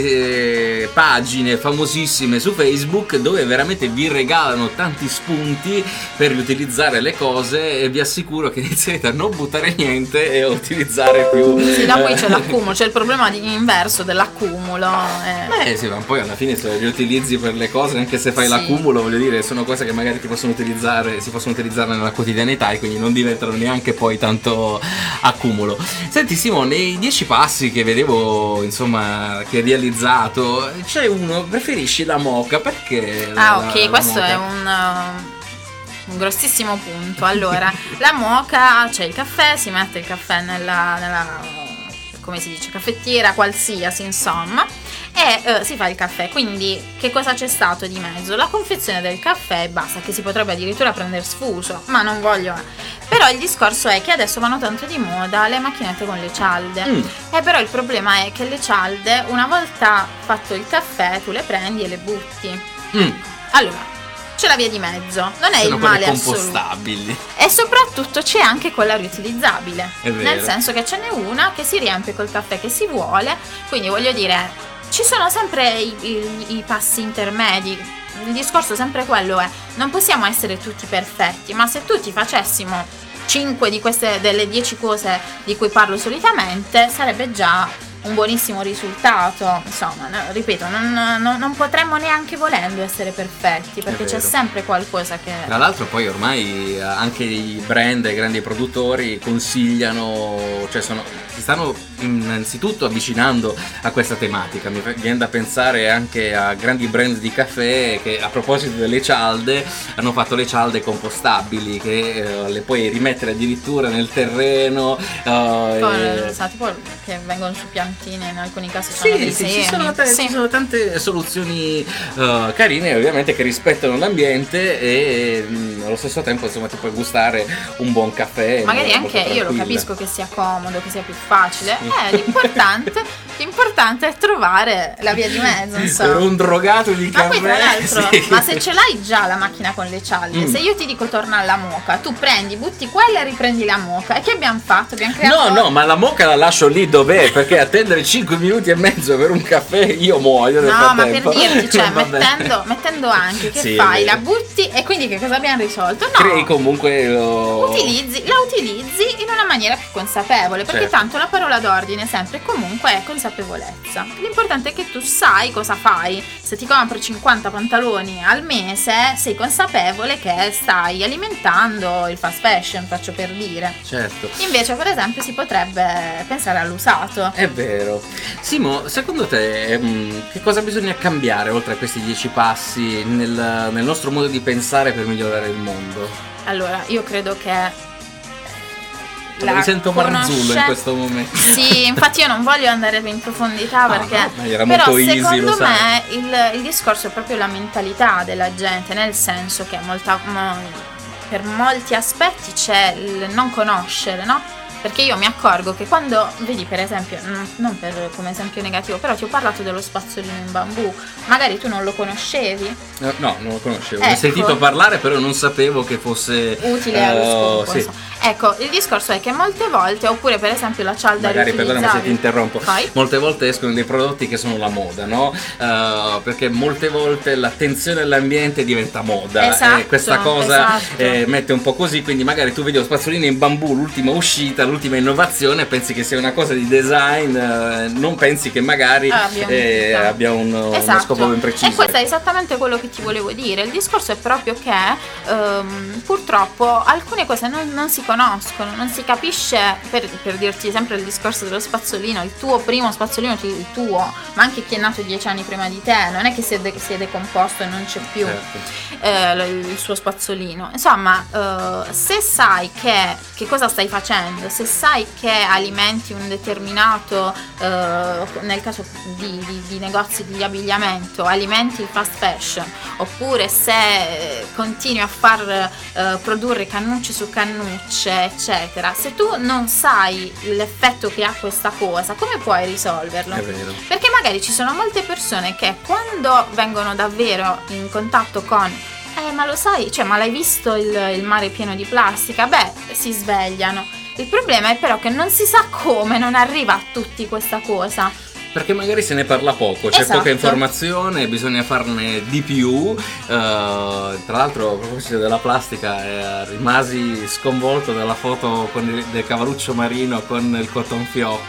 S1: eh, pagine famosissime su Facebook dove veramente vi regalano tanti spunti per riutilizzare le cose e vi assicuro che inizierete a non buttare niente e a utilizzare più.
S3: Sì, da poi
S1: eh,
S3: c'è l'accumulo, c'è il problema inverso dell'accumulo. eh.
S1: Eh sì, ma poi alla fine se le riutilizzi per le cose, anche se fai
S3: Sì.
S1: l'accumulo, voglio dire, sono cose che magari ti possono utilizzare, si possono utilizzare nella quotidianità e quindi non diventano neanche poi tanto accumulo. Senti Simo, nei dieci passi che vedevo, insomma, che hai realizzato, c'è uno, preferisci la moca, perché?
S3: Ah,
S1: la-
S3: ok,
S1: la
S3: questo
S1: moka?
S3: è un, un grossissimo punto. Allora, la moca, c'è il caffè, si mette il caffè nella, nella, come si dice, caffettiera qualsiasi, insomma, e eh, si fa il caffè. Quindi, che cosa c'è stato di mezzo? La confezione del caffè e basta, che si potrebbe addirittura prendere sfuso, ma non voglio. Però il discorso è che adesso vanno tanto di moda le macchinette con le cialde.
S1: Mm.
S3: Eh, però il problema è che le cialde, una volta fatto il caffè, tu le prendi e le butti.
S1: Mm,
S3: Allora, c'è la via di mezzo, non è
S1: sono
S3: il male assoluto.
S1: compostabili.
S3: E soprattutto c'è anche quella riutilizzabile. Nel senso che ce n'è una che si riempie col caffè che si vuole. Quindi voglio dire, ci sono sempre i, i- i passi intermedi. Il discorso sempre quello è, non possiamo essere tutti perfetti, ma se tutti facessimo 5 di queste delle 10 cose di cui parlo solitamente, sarebbe già un buonissimo risultato. Insomma, no, ripeto, non, non- non potremmo neanche volendo essere perfetti, perché c'è sempre qualcosa che...
S1: Tra l'altro poi ormai eh, anche i brand e i grandi produttori consigliano, cioè sono, si stanno innanzitutto avvicinando a questa tematica. Mi viene da pensare anche a grandi brand di caffè che a proposito delle cialde hanno fatto le cialde compostabili che eh, le puoi rimettere addirittura nel terreno. eh,
S3: Poi,
S1: e-
S3: sa, tipo che vengono su piantine, in alcuni casi
S1: sì, sì, ci, sono ta-
S3: Sì.
S1: ci sono tante soluzioni eh, carine ovviamente che rispettano l'ambiente e mm, allo stesso tempo insomma ti puoi gustare un buon caffè
S3: Magari anche io lo capisco che sia comodo, che sia più facile.
S1: Sì.
S3: Eh, l'importante, l'importante è trovare la via di mezzo,
S1: per
S3: insomma.
S1: un drogato di
S3: Ma
S1: caffè
S3: poi tra l'altro,
S1: sì.
S3: ma se ce l'hai già la macchina con le cialde,
S1: Mm.
S3: se io ti dico torna alla moca, tu prendi, butti quella e riprendi la moca. E che abbiamo fatto? Abbiamo creato
S1: No, no, ma la moca la lascio lì dov'è perché attendere 5 minuti e mezzo per un caffè io muoio
S3: No, ma per dirti, cioè, mettendo, mettendo anche che
S1: Sì,
S3: fai, la butti e quindi che cosa abbiamo risolto? No,
S1: Crei comunque lo-
S3: utilizzi, la utilizzi in una maniera più consapevole, perché
S1: Certo.
S3: tanto la parola d'ordine ordine sempre e comunque è consapevolezza. L'importante è che tu sai cosa fai. Se ti compri 50 pantaloni al mese, sei consapevole che stai alimentando il fast fashion, faccio per dire.
S1: Certo.
S3: Invece, per esempio, si potrebbe pensare all'usato.
S1: È vero. Simo, secondo te ehm, che cosa bisogna cambiare oltre a questi dieci passi nel, nel nostro modo di pensare per migliorare il mondo?
S3: Allora, io credo che
S1: Mi sento Marzullo in
S3: conosce-
S1: questo momento.
S3: Sì, infatti io non voglio andare in profondità
S1: No,
S3: perché
S1: no, ma era
S3: però
S1: easy,
S3: secondo me il, il discorso è proprio la mentalità della gente, nel senso che molta- mo- per molti aspetti c'è il non conoscere, no? Perché io mi accorgo che quando, vedi per esempio, non- per, come esempio negativo, però ti ho parlato dello spazzolino in bambù, magari tu non lo conoscevi,
S1: Eh, No, non lo conoscevo. Ho
S3: Ecco.
S1: sentito parlare, però non sapevo che fosse
S3: utile allo
S1: eh,
S3: scopo.
S1: sì.
S3: Ecco, il discorso è che molte volte, oppure per esempio la cialda
S1: Magari perdonami se ti interrompo.
S3: Vai.
S1: Molte volte escono dei prodotti che sono la moda, no? Eh, perché molte volte l'attenzione all'ambiente diventa moda.
S3: Esatto,
S1: e questa cosa
S3: esatto.
S1: eh, mette un po' così. Quindi magari tu vedi lo spazzolino in bambù, l'ultima uscita, l'ultima innovazione, pensi che sia una cosa di design, eh, non pensi che magari
S3: Abbia un
S1: eh, abbia un, uno
S3: Esatto.
S1: scopo ben preciso.
S3: E questo è esattamente quello che ti volevo dire. Il discorso è proprio che ehm, purtroppo alcune cose non, non si conoscono, non si capisce, per, per dirti sempre il discorso dello spazzolino, il tuo primo spazzolino, il tuo, ma anche chi è nato dieci anni prima di te, non è che si è, de- si è decomposto e non c'è più
S1: Certo.
S3: eh, il suo spazzolino. Insomma, eh, se sai che, che cosa stai facendo, se sai che alimenti un determinato, eh, nel caso di, di- di negozi di abbigliamento, alimenti il fast fashion, oppure se continui a far eh, produrre cannucce su cannucce, eccetera, se tu non sai l'effetto che ha questa cosa, come puoi risolverlo? Perché magari ci sono molte persone che quando vengono davvero in contatto con eh ma lo sai, cioè ma l'hai visto il, il mare pieno di plastica? Beh, si svegliano. Il problema è però che non si sa come non arriva a tutti questa cosa.
S1: Perché magari se ne parla poco, c'è
S3: Esatto.
S1: poca informazione, bisogna farne di più. Eh, tra l'altro, a proposito della plastica, eh, rimasi sconvolto dalla foto con il, del cavalluccio marino con il cotton fioc.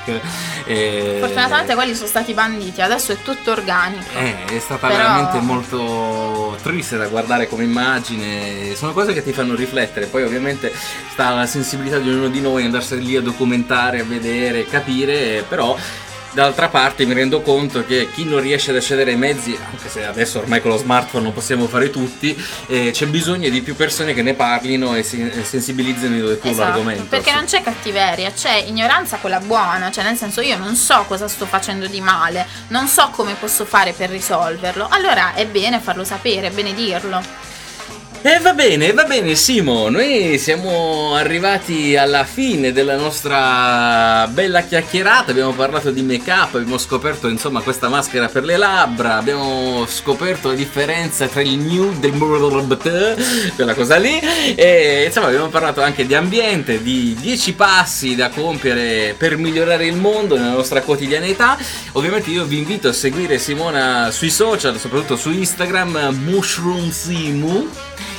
S1: e-
S3: Fortunatamente quelli sono stati banditi, adesso è tutto organico.
S1: Eh, è stata
S3: Però-
S1: veramente molto triste da guardare come immagine. Sono cose che ti fanno riflettere. Poi, ovviamente, sta alla sensibilità di ognuno di noi andarsene lì a documentare, a vedere, capire. Però. D'altra parte mi rendo conto che chi non riesce ad accedere ai mezzi, anche se adesso ormai con lo smartphone lo possiamo fare tutti, eh, c'è bisogno di più persone che ne parlino e si e sensibilizzino di più
S3: Esatto,
S1: l'argomento.
S3: perché non c'è cattiveria, c'è ignoranza quella buona, cioè nel senso io non so cosa sto facendo di male, non so come posso fare per risolverlo, allora è bene farlo sapere, è bene dirlo.
S1: E va bene, va bene Simo, noi siamo arrivati alla fine della nostra bella chiacchierata, abbiamo parlato di make up, abbiamo scoperto insomma questa maschera per le labbra, abbiamo scoperto la differenza tra il nude e il quella cosa lì e insomma abbiamo parlato anche di ambiente, di 10 passi da compiere per migliorare il mondo nella nostra quotidianità. Ovviamente io vi invito a seguire Simona sui social, soprattutto su Instagram, Mushroom Simu.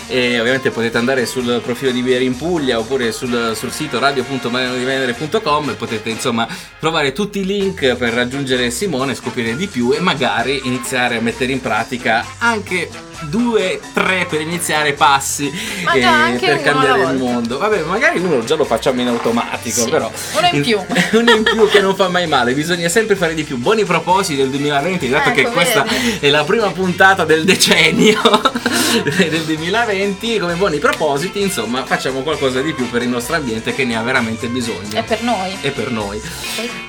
S1: E ovviamente potete andare sul profilo di Vieri in Puglia oppure sul, sul sito radio.marianodivenere.com e potete insomma trovare tutti i link per raggiungere Simone, scoprire di più e magari iniziare a mettere in pratica anche due, tre per iniziare passi eh, per cambiare il mondo. Vabbè, magari uno già lo facciamo in automatico,
S3: Sì,
S1: però
S3: uno in più.
S1: uno in più che non fa mai male, bisogna sempre fare di più. Buoni propositi del 2020, dato
S3: Ecco,
S1: che questa
S3: vedi.
S1: è la prima puntata del decennio del 2020, come buoni propositi, insomma, facciamo qualcosa di più per il nostro ambiente che ne ha veramente bisogno.
S3: È per noi.
S1: E per noi.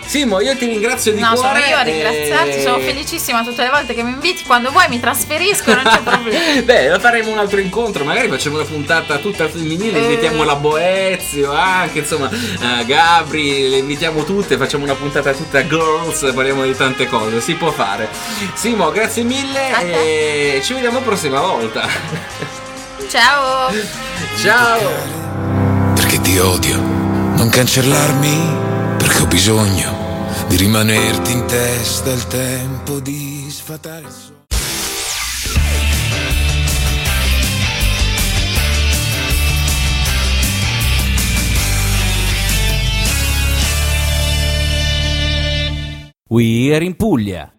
S1: Simo, io ti ringrazio di
S3: No, sono
S1: cuore.
S3: io a ringraziarti,
S1: e-
S3: sono felicissima tutte le volte che mi inviti, quando vuoi mi trasferisco, non c'è problema.
S1: Beh, faremo un altro incontro, magari facciamo una puntata tutta al femminile, invitiamo la Boezio, anche insomma eh, Gabri, le invitiamo tutte, facciamo una puntata tutta girls, parliamo di tante cose, si può fare. Simo, grazie mille
S3: A
S1: e ci vediamo la prossima volta.
S3: Ciao!
S1: Ciao!
S2: perché ti odio. Non cancellarmi perché ho bisogno di rimanerti in testa il tempo di sfatare
S1: We Are in Puglia.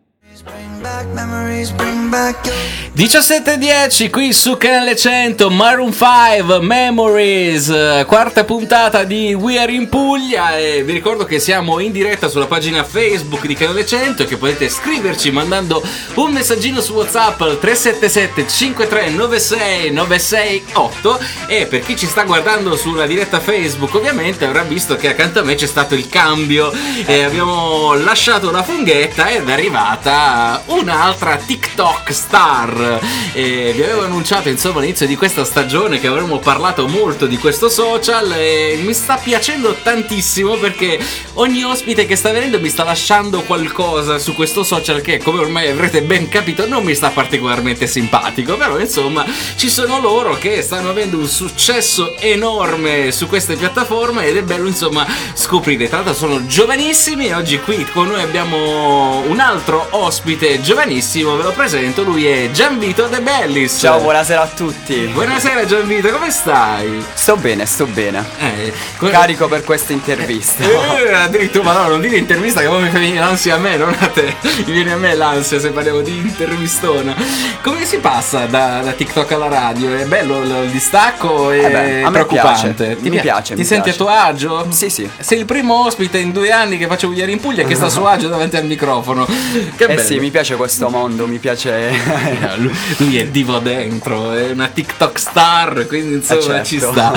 S1: 17.10 qui su Canale 100 Maroon 5 Memories quarta puntata di We Are in Puglia e vi ricordo che siamo in diretta sulla pagina Facebook di Canale 100 e che potete scriverci mandando un messaggino su Whatsapp al 377 5396 968 e per chi ci sta guardando sulla diretta Facebook ovviamente avrà visto che accanto a me c'è stato il cambio e abbiamo lasciato la funghetta ed è arrivata un'altra TikTok star. E vi avevo annunciato insomma all'inizio di questa stagione che avremmo parlato molto di questo social e mi sta piacendo tantissimo perché ogni ospite che sta venendo mi sta lasciando qualcosa su questo social che come ormai avrete ben capito non mi sta particolarmente simpatico. Però insomma ci sono loro che stanno avendo un successo enorme su queste piattaforme ed è bello insomma scoprire. Tra l'altro sono giovanissimi e oggi qui con noi abbiamo un altro ospite giovanissimo ve lo presento lui è Gianvito De Bellis
S7: Ciao, buonasera a tutti.
S1: buonasera Gianvito come stai?
S7: Sto bene, sto bene.
S1: Eh, co-
S7: Carico per questa intervista.
S1: Eh, addirittura, ma no, non dire intervista che poi mi fa venire l'ansia a me, non a te. Mi viene a me l'ansia se parliamo di intervistona. Come si passa da, da TikTok alla radio? È bello il distacco? È
S7: Eh beh, a
S1: preoccupante.
S7: piace,
S1: Ti
S7: mi piace,
S1: Ti
S7: mi
S1: senti
S7: piace.
S1: a tuo agio?
S7: Sì, sì.
S1: Sei il primo ospite in due anni che faccio ieri in Puglia che sta a suo agio davanti al microfono. Che
S7: Eh
S1: bello.
S7: sì, mi piace questo mondo, mi piace.
S1: Lui- Lui è divo dentro, è una TikTok star, quindi insomma
S7: Eh, certo.
S1: ci sta.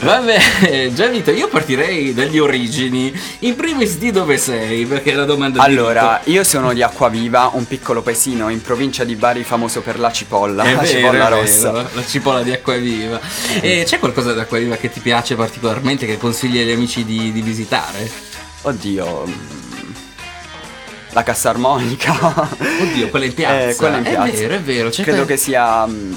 S1: Vabbè, Gianvito, io partirei dagli origini. In primis di dove sei? Perché è la domanda di
S7: Allora, io sono di Acquaviva, un piccolo paesino in provincia di Bari famoso per la cipolla,
S1: È
S7: la
S1: vero,
S7: cipolla
S1: è vero,
S7: rossa.
S1: la cipolla di Acquaviva. E c'è qualcosa di Acquaviva che ti piace particolarmente, che consigli agli amici di, di visitare?
S7: Oddio. La cassa armonica.
S1: Oddio, quella in piazza.
S7: Eh, quella in
S1: È
S7: piazza.
S1: vero, è vero, c'è
S7: Credo
S1: quel-
S7: che sia mm,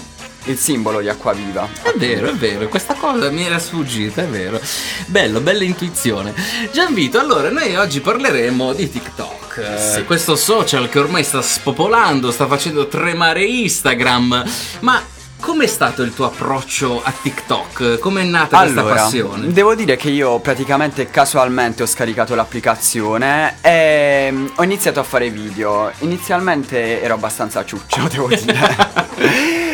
S7: il simbolo di Acquaviva.
S1: È vero, è vero, questa cosa mi era sfuggita, è vero. Bello, bella intuizione. Gianvito, allora noi oggi parleremo di TikTok. eh,
S7: Sì.
S1: Questo social che ormai sta spopolando, sta facendo tremare Instagram. Ma com'è stato il tuo approccio a TikTok? Com'è nata questa
S7: Allora,
S1: passione?
S7: devo dire che io praticamente casualmente ho scaricato l'applicazione e mm, ho iniziato a fare video. Inizialmente ero abbastanza ciuccio, devo dire.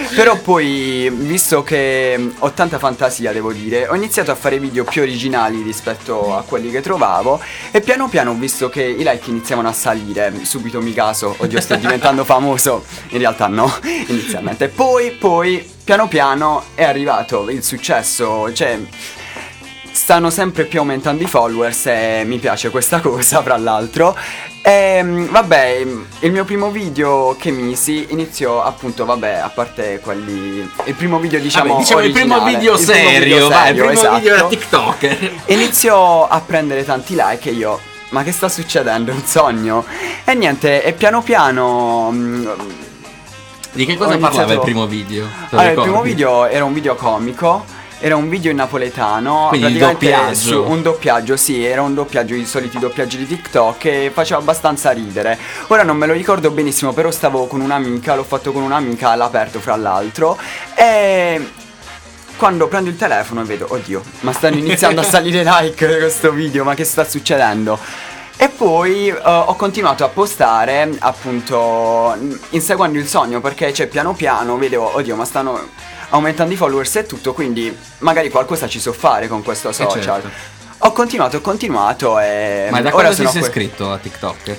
S7: Però poi, visto che mm, ho tanta fantasia, devo dire, ho iniziato a fare video più originali rispetto a quelli che trovavo e piano piano ho visto che i like iniziavano a salire. Subito mi caso, oddio sto diventando famoso. In realtà no, inizialmente. Poi, poi, piano piano è arrivato il successo, cioè stanno sempre più aumentando i followers e mi piace questa cosa, fra l'altro. Ehm, vabbè, il mio primo video che misi iniziò appunto, vabbè, a parte quelli. Il primo video, diciamo.
S1: Vabbè, diciamo il primo video
S7: il primo
S1: serio,
S7: video
S1: vai, il
S7: serio,
S1: primo video da
S7: esatto.
S1: TikTok.
S7: Iniziò a prendere tanti like e io. Ma che sta succedendo? Un sogno? E niente, e piano piano. mm,
S1: Di che cosa
S7: Ho
S1: parlava il
S7: iniziato-
S1: primo video?
S7: Allora, il
S1: ricordi?
S7: primo video era un video comico. Era un video in napoletano,
S1: Quindi il doppiaggio.
S7: un doppiaggio, sì, era un doppiaggio, i soliti doppiaggi di TikTok e faceva abbastanza ridere. Ora non me lo ricordo benissimo, però stavo con un'amica, l'ho fatto con un'amica all'aperto fra l'altro e quando prendo il telefono e vedo, oddio, ma stanno iniziando a salire like questo video, ma che sta succedendo? E poi eh, ho continuato a postare appunto inseguendo il sogno perché cioè piano piano vedevo, oddio, ma stanno aumentando i followers e tutto, quindi magari qualcosa ci so fare con questo social.
S1: certo.
S7: Ho continuato, ho continuato e
S1: Ma da
S7: ora
S1: quando ti sei
S7: que-
S1: iscritto a TikTok?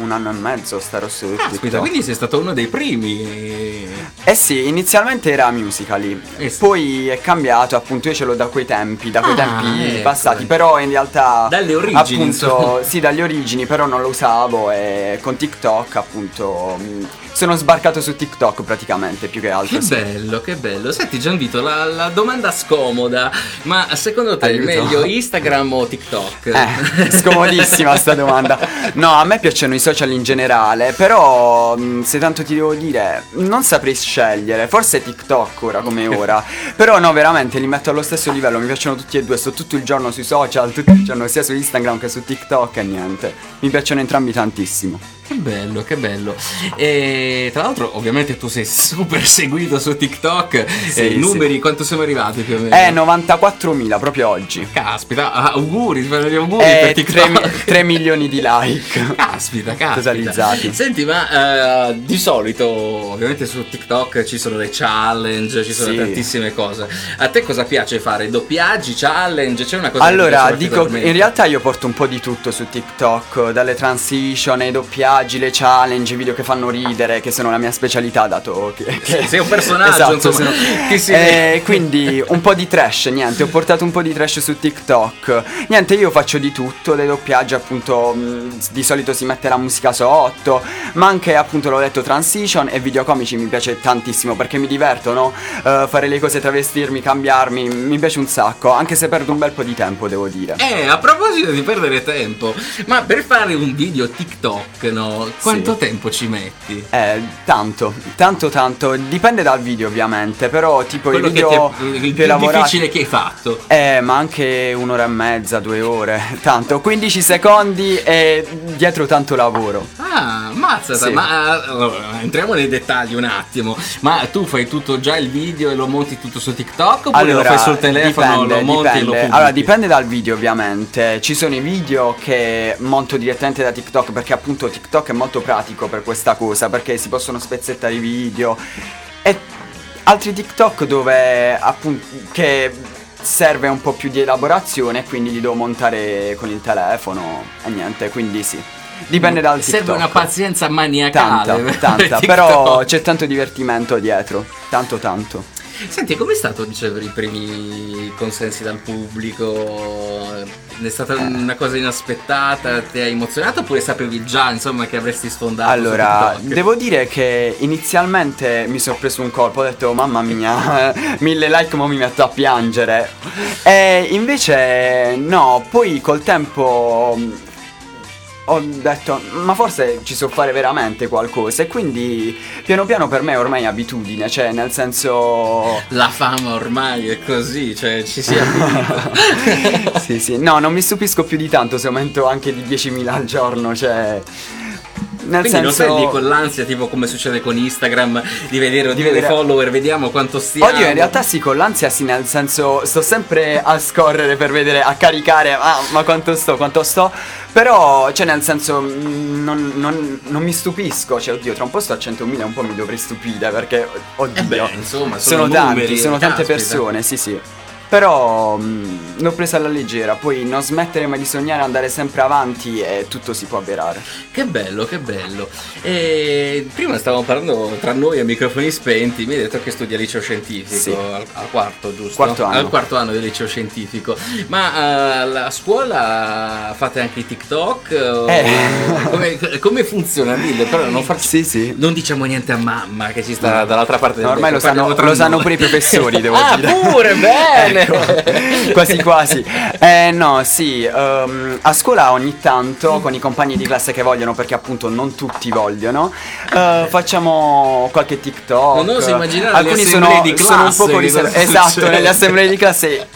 S7: Un anno e mezzo starò su
S1: Aspetta,
S7: TikTok.
S1: quindi sei stato uno dei primi.
S7: Eh sì, inizialmente era Musical.ly,
S1: Eh sì.
S7: poi è cambiato, appunto io ce l'ho da quei tempi, da quei
S1: Ah,
S7: tempi
S1: ecco.
S7: passati, però in realtà...
S1: Dalle origini,
S7: Appunto, sì, dalle origini, però non lo usavo e con TikTok appunto mh, sono sbarcato su TikTok praticamente, più che altro.
S1: Che
S7: sì.
S1: bello, che bello. Senti Gianvito, la, la domanda scomoda, ma secondo te è
S7: Aiuto.
S1: meglio Instagram o TikTok?
S7: Eh, scomodissima sta domanda. No, a me piacciono i social in generale, però mh, se tanto ti devo dire, non saprei scegliere. Forse TikTok ora come ora. Però no, veramente li metto allo stesso livello, mi piacciono tutti e due, sto tutto il giorno sui social, tutto il giorno sia su Instagram che su TikTok e niente. Mi piacciono entrambi tantissimo.
S1: Che bello, che bello. E tra l'altro, ovviamente, tu sei super seguito su TikTok.
S7: Sì,
S1: Eh, I
S7: sì.
S1: numeri, quanto siamo arrivati più o meno?
S7: Eh, 94.000 proprio oggi.
S1: Caspita, ah, auguri, ti fanno gli auguri
S7: Eh,
S1: per
S7: 3,
S1: TikTok.
S7: milioni di like.
S1: Caspita, caspita.
S7: Totalizzati.
S1: Senti, ma eh, di solito, ovviamente su TikTok ci sono le challenge, ci sono
S7: Sì.
S1: tantissime cose. A te cosa piace fare? Doppiaggi, challenge? C'è una cosa che ti
S7: Allora,
S1: piace
S7: dico,
S1: particolarmente?
S7: in realtà io porto un po' di tutto su TikTok, dalle transition, ai doppiaggi, le challenge, video che fanno ridere, che sono la mia specialità, dato che... che-
S1: sei un personaggio,
S7: Esatto,
S1: insomma,
S7: sono-
S1: che si
S7: Eh, quindi un po' di trash, niente, ho portato un po' di trash su TikTok. Niente, io faccio di tutto, dei doppiaggi appunto, mh, di solito si mette la musica sotto, ma anche appunto l'ho detto transition e video comici mi piace tantissimo perché mi divertono, eh, fare le cose, travestirmi, cambiarmi, mi piace un sacco, anche se perdo un bel po' di tempo, devo dire.
S1: Eh, a proposito di perdere tempo, ma per fare un video TikTok, no? Quanto
S7: Sì.
S1: tempo ci metti?
S7: Eh, tanto, tanto, tanto. Dipende dal video, ovviamente. Però, tipo,
S1: Quello
S7: i video
S1: è
S7: più
S1: più difficile che hai fatto.
S7: Eh, ma anche un'ora e mezza, due ore. Tanto, 15 secondi e dietro tanto lavoro.
S1: Ah, mazzata,
S7: Sì.
S1: ma allora, entriamo nei dettagli un attimo. Ma tu fai tutto già il video e lo monti tutto su TikTok oppure lo fai sul telefono,
S7: dipende,
S1: lo monti e lo
S7: dipende.
S1: pubblichi?
S7: Allora, dipende dal video, ovviamente. Ci sono i video che monto direttamente da TikTok perché appunto TikTok è molto pratico per questa cosa, perché si possono spezzettare i video. E altri TikTok dove appunto che serve un po' più di elaborazione, quindi li devo montare con il telefono e niente, quindi sì. Dipende dal TikTok.
S1: Serve una pazienza
S7: Tanta,
S1: maniacale.
S7: tanta,
S1: TikTok.
S7: però c'è tanto divertimento dietro, tanto tanto.
S1: Senti, com'è stato ricevere i primi consensi dal pubblico? È stata una cosa inaspettata? Ti ha emozionato oppure sapevi già insomma che avresti sfondato?
S7: Allora, devo dire che inizialmente mi sono preso un colpo, ho detto mamma mia, mille like ma mi metto a piangere. E invece no, poi col tempo ho detto ma forse ci so fare veramente qualcosa e quindi piano piano per me è ormai abitudine, cioè nel senso...
S1: La fama ormai è così, cioè ci si abita.
S7: sì, sì, no, non mi stupisco più di tanto se aumento anche di 10.000 al giorno, cioè... Nel
S1: Quindi non
S7: senso...
S1: sei lì con l'ansia, tipo come succede con Instagram, di vedere
S7: Di vedere-
S1: i follower, vediamo quanto stiamo.
S7: Oddio, in realtà sì, con l'ansia sì, nel senso sto sempre a scorrere per vedere, a caricare, ah, ma quanto sto, quanto sto. Però, cioè nel senso, mm, non, non- non mi stupisco, cioè oddio, tra un po' sto a 100.000 un po' mi dovrei stupire perché, oddio,
S1: Eh beh, insomma,
S7: sono,
S1: sono
S7: tanti, sono tante
S1: caspita.
S7: persone, sì sì. Però mm, l'ho presa alla leggera, poi non smettere mai di sognare, andare sempre avanti e tutto si può avverare.
S1: Che bello, che bello. E prima stavamo parlando tra noi a microfoni spenti, mi hai detto che studi al liceo scientifico,
S7: Sì.
S1: al, al quarto, giusto?
S7: Quarto anno.
S1: Al quarto anno del liceo scientifico. Ma eh, a scuola fate anche i TikTok?
S7: Eh.
S1: Come, come funziona? Dille, però non farci...
S7: Sì, sì.
S1: Non diciamo niente a mamma che ci sta dall'altra parte
S7: No,
S1: del
S7: ormai lo sanno, lo sanno pure i professori, devo
S1: ah,
S7: dire.
S1: pure, bene!
S7: Ecco, quasi quasi. Eh no, sì, ehm, a scuola ogni tanto con i compagni di classe che vogliono, perché appunto non tutti vogliono, eh, facciamo qualche TikTok.
S1: Non oso immaginare
S7: Alcuni sono,
S1: di
S7: sono un
S1: classe, che
S7: riservati. Esatto, nelle assemblee di classe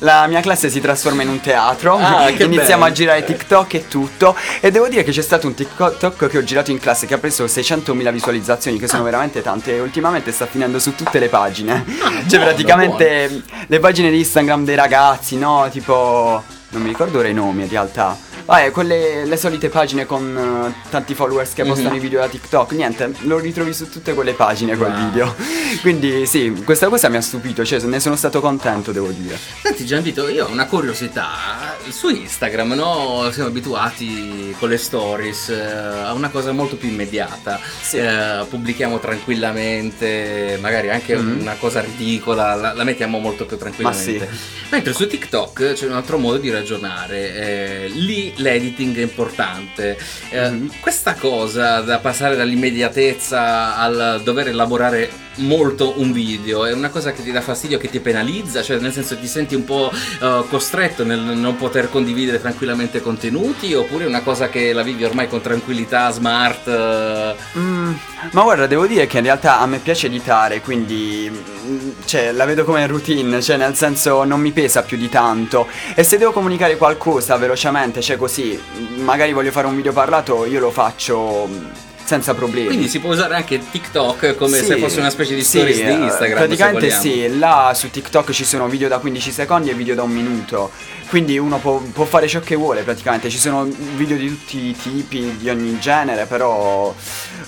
S7: la mia classe si trasforma in un teatro,
S1: Ah,
S7: iniziamo
S1: bello.
S7: a girare TikTok e tutto e devo dire che c'è stato un TikTok che ho girato in classe che ha preso 600.000 visualizzazioni che sono veramente tante e ultimamente sta finendo su tutte le pagine. cioè
S1: buono,
S7: praticamente le pagine di Instagram dei ragazzi, no? Tipo non mi ricordo ora i nomi in realtà. Vabbè, quelle le solite pagine con eh, tanti followers che postano
S1: Mhm.
S7: i video da TikTok, niente, lo ritrovi su tutte quelle pagine quel
S1: Wow.
S7: video. Quindi sì, questa cosa mi ha stupito, cioè ne sono stato contento, devo dire.
S1: Senti Gianvito, io ho una curiosità. Su Instagram, no? Siamo abituati con le stories eh, a una cosa molto più immediata.
S7: Sì.
S1: Eh, pubblichiamo tranquillamente, magari anche
S7: Mhm.
S1: una cosa ridicola, la, la mettiamo molto più tranquillamente.
S7: Ma sì.
S1: Mentre su TikTok c'è un altro modo di ragionare. eh, lì l'editing è importante. Eh,
S7: Mhm.
S1: Questa cosa da passare dall'immediatezza al dover elaborare molto un video è una cosa che ti dà fastidio, che ti penalizza, cioè nel senso ti senti un po' eh, costretto nel non poter condividere tranquillamente contenuti oppure è una cosa che la vivi ormai con tranquillità, smart? eh,
S7: Mm, ma guarda, devo dire che in realtà a me piace editare, quindi mm, cioè, la vedo come routine, cioè nel senso non mi pesa più di tanto. E se devo comunicare qualcosa velocemente, cioè così così. Magari voglio fare un video parlato, io lo faccio mh, senza problemi.
S1: Quindi si può usare anche TikTok come
S7: Sì,
S1: se fosse una specie di
S7: sì,
S1: stories di
S7: eh,
S1: Instagram.
S7: Praticamente sì, là su TikTok ci sono video da 15 secondi e video da un minuto. Quindi uno può, può fare ciò che vuole praticamente. Ci sono video di tutti i tipi, di ogni genere, però.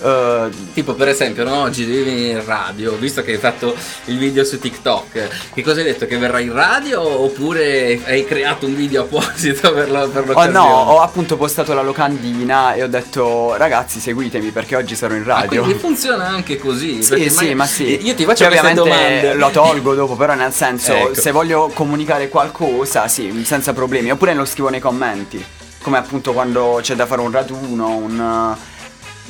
S7: eh,
S1: Tipo per esempio, no, oggi devi venire in radio, visto che hai fatto il video su TikTok, che cosa hai detto? Che verrai in radio oppure hai creato un video apposito per, la, per
S7: Oh
S1: l'occasione?
S7: no, ho appunto postato la locandina e ho detto ragazzi seguitemi perché oggi sarò in
S1: Ah,
S7: radio.
S1: quindi funziona anche così.
S7: Sì, sì, ma sì.
S1: Io ti faccio queste
S7: ovviamente
S1: domande.
S7: lo tolgo dopo, però nel senso,
S1: Ecco.
S7: se voglio comunicare qualcosa, sì, senza problemi. Oppure lo scrivo nei commenti. Come appunto quando c'è da fare un raduno, un.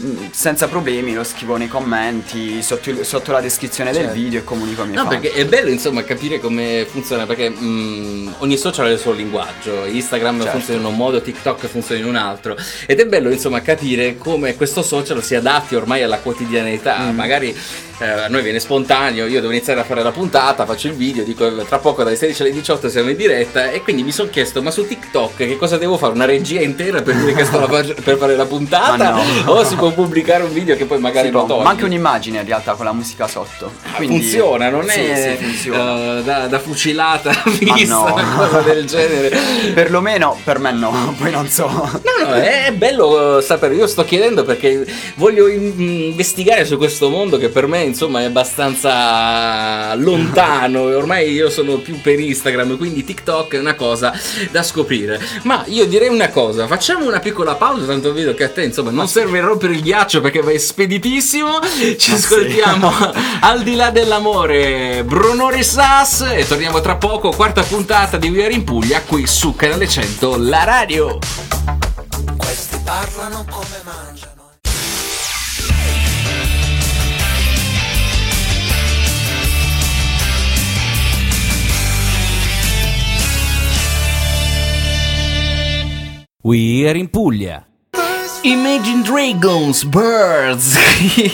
S7: Mm, Senza problemi lo scrivo nei commenti, sotto, sotto la descrizione
S1: Certo.
S7: del video e comunico ai miei
S1: No,
S7: fan.
S1: perché è bello insomma capire come funziona, perché mh, ogni social ha il suo linguaggio, Instagram
S7: Certo.
S1: funziona in un modo, TikTok funziona in un altro, ed è bello insomma capire come questo social si adatti ormai alla quotidianità,
S7: Mm.
S1: magari eh, a noi viene spontaneo, io devo iniziare a fare la puntata, faccio il video, dico tra poco dalle 16 alle 18 siamo in diretta e quindi mi sono chiesto ma su TikTok che cosa devo fare? Una regia intera per dire che sto la per fare la puntata?
S7: No.
S1: O si può pubblicare un video che poi magari
S7: Sì,
S1: lo togli?
S7: ma anche un'immagine in realtà con la musica sotto.
S1: Ah,
S7: Quindi-
S1: funziona, non
S7: Sì,
S1: è
S7: sì, funziona.
S1: eh, da, da fucilata vista,
S7: no.
S1: cosa del genere.
S7: Perlomeno per me no, poi non so.
S1: No, no, è, bello sapere. Io sto chiedendo perché voglio in- investigare su questo mondo che per me, insomma, è abbastanza lontano. e Ormai io sono più per Instagram, quindi TikTok è una cosa da scoprire. Ma io direi una cosa: facciamo una piccola pausa. Tanto vedo che a te, insomma, non serve rompere il ghiaccio perché vai speditissimo. Ci
S7: sì.
S1: ascoltiamo al di là dell'amore, Bruno Rissas. E torniamo tra poco. Quarta puntata di We Are in Puglia qui su Canale 100, la radio.
S6: Questi parlano come mangiano.
S1: We are in Puglia. Imagine Dragons Birds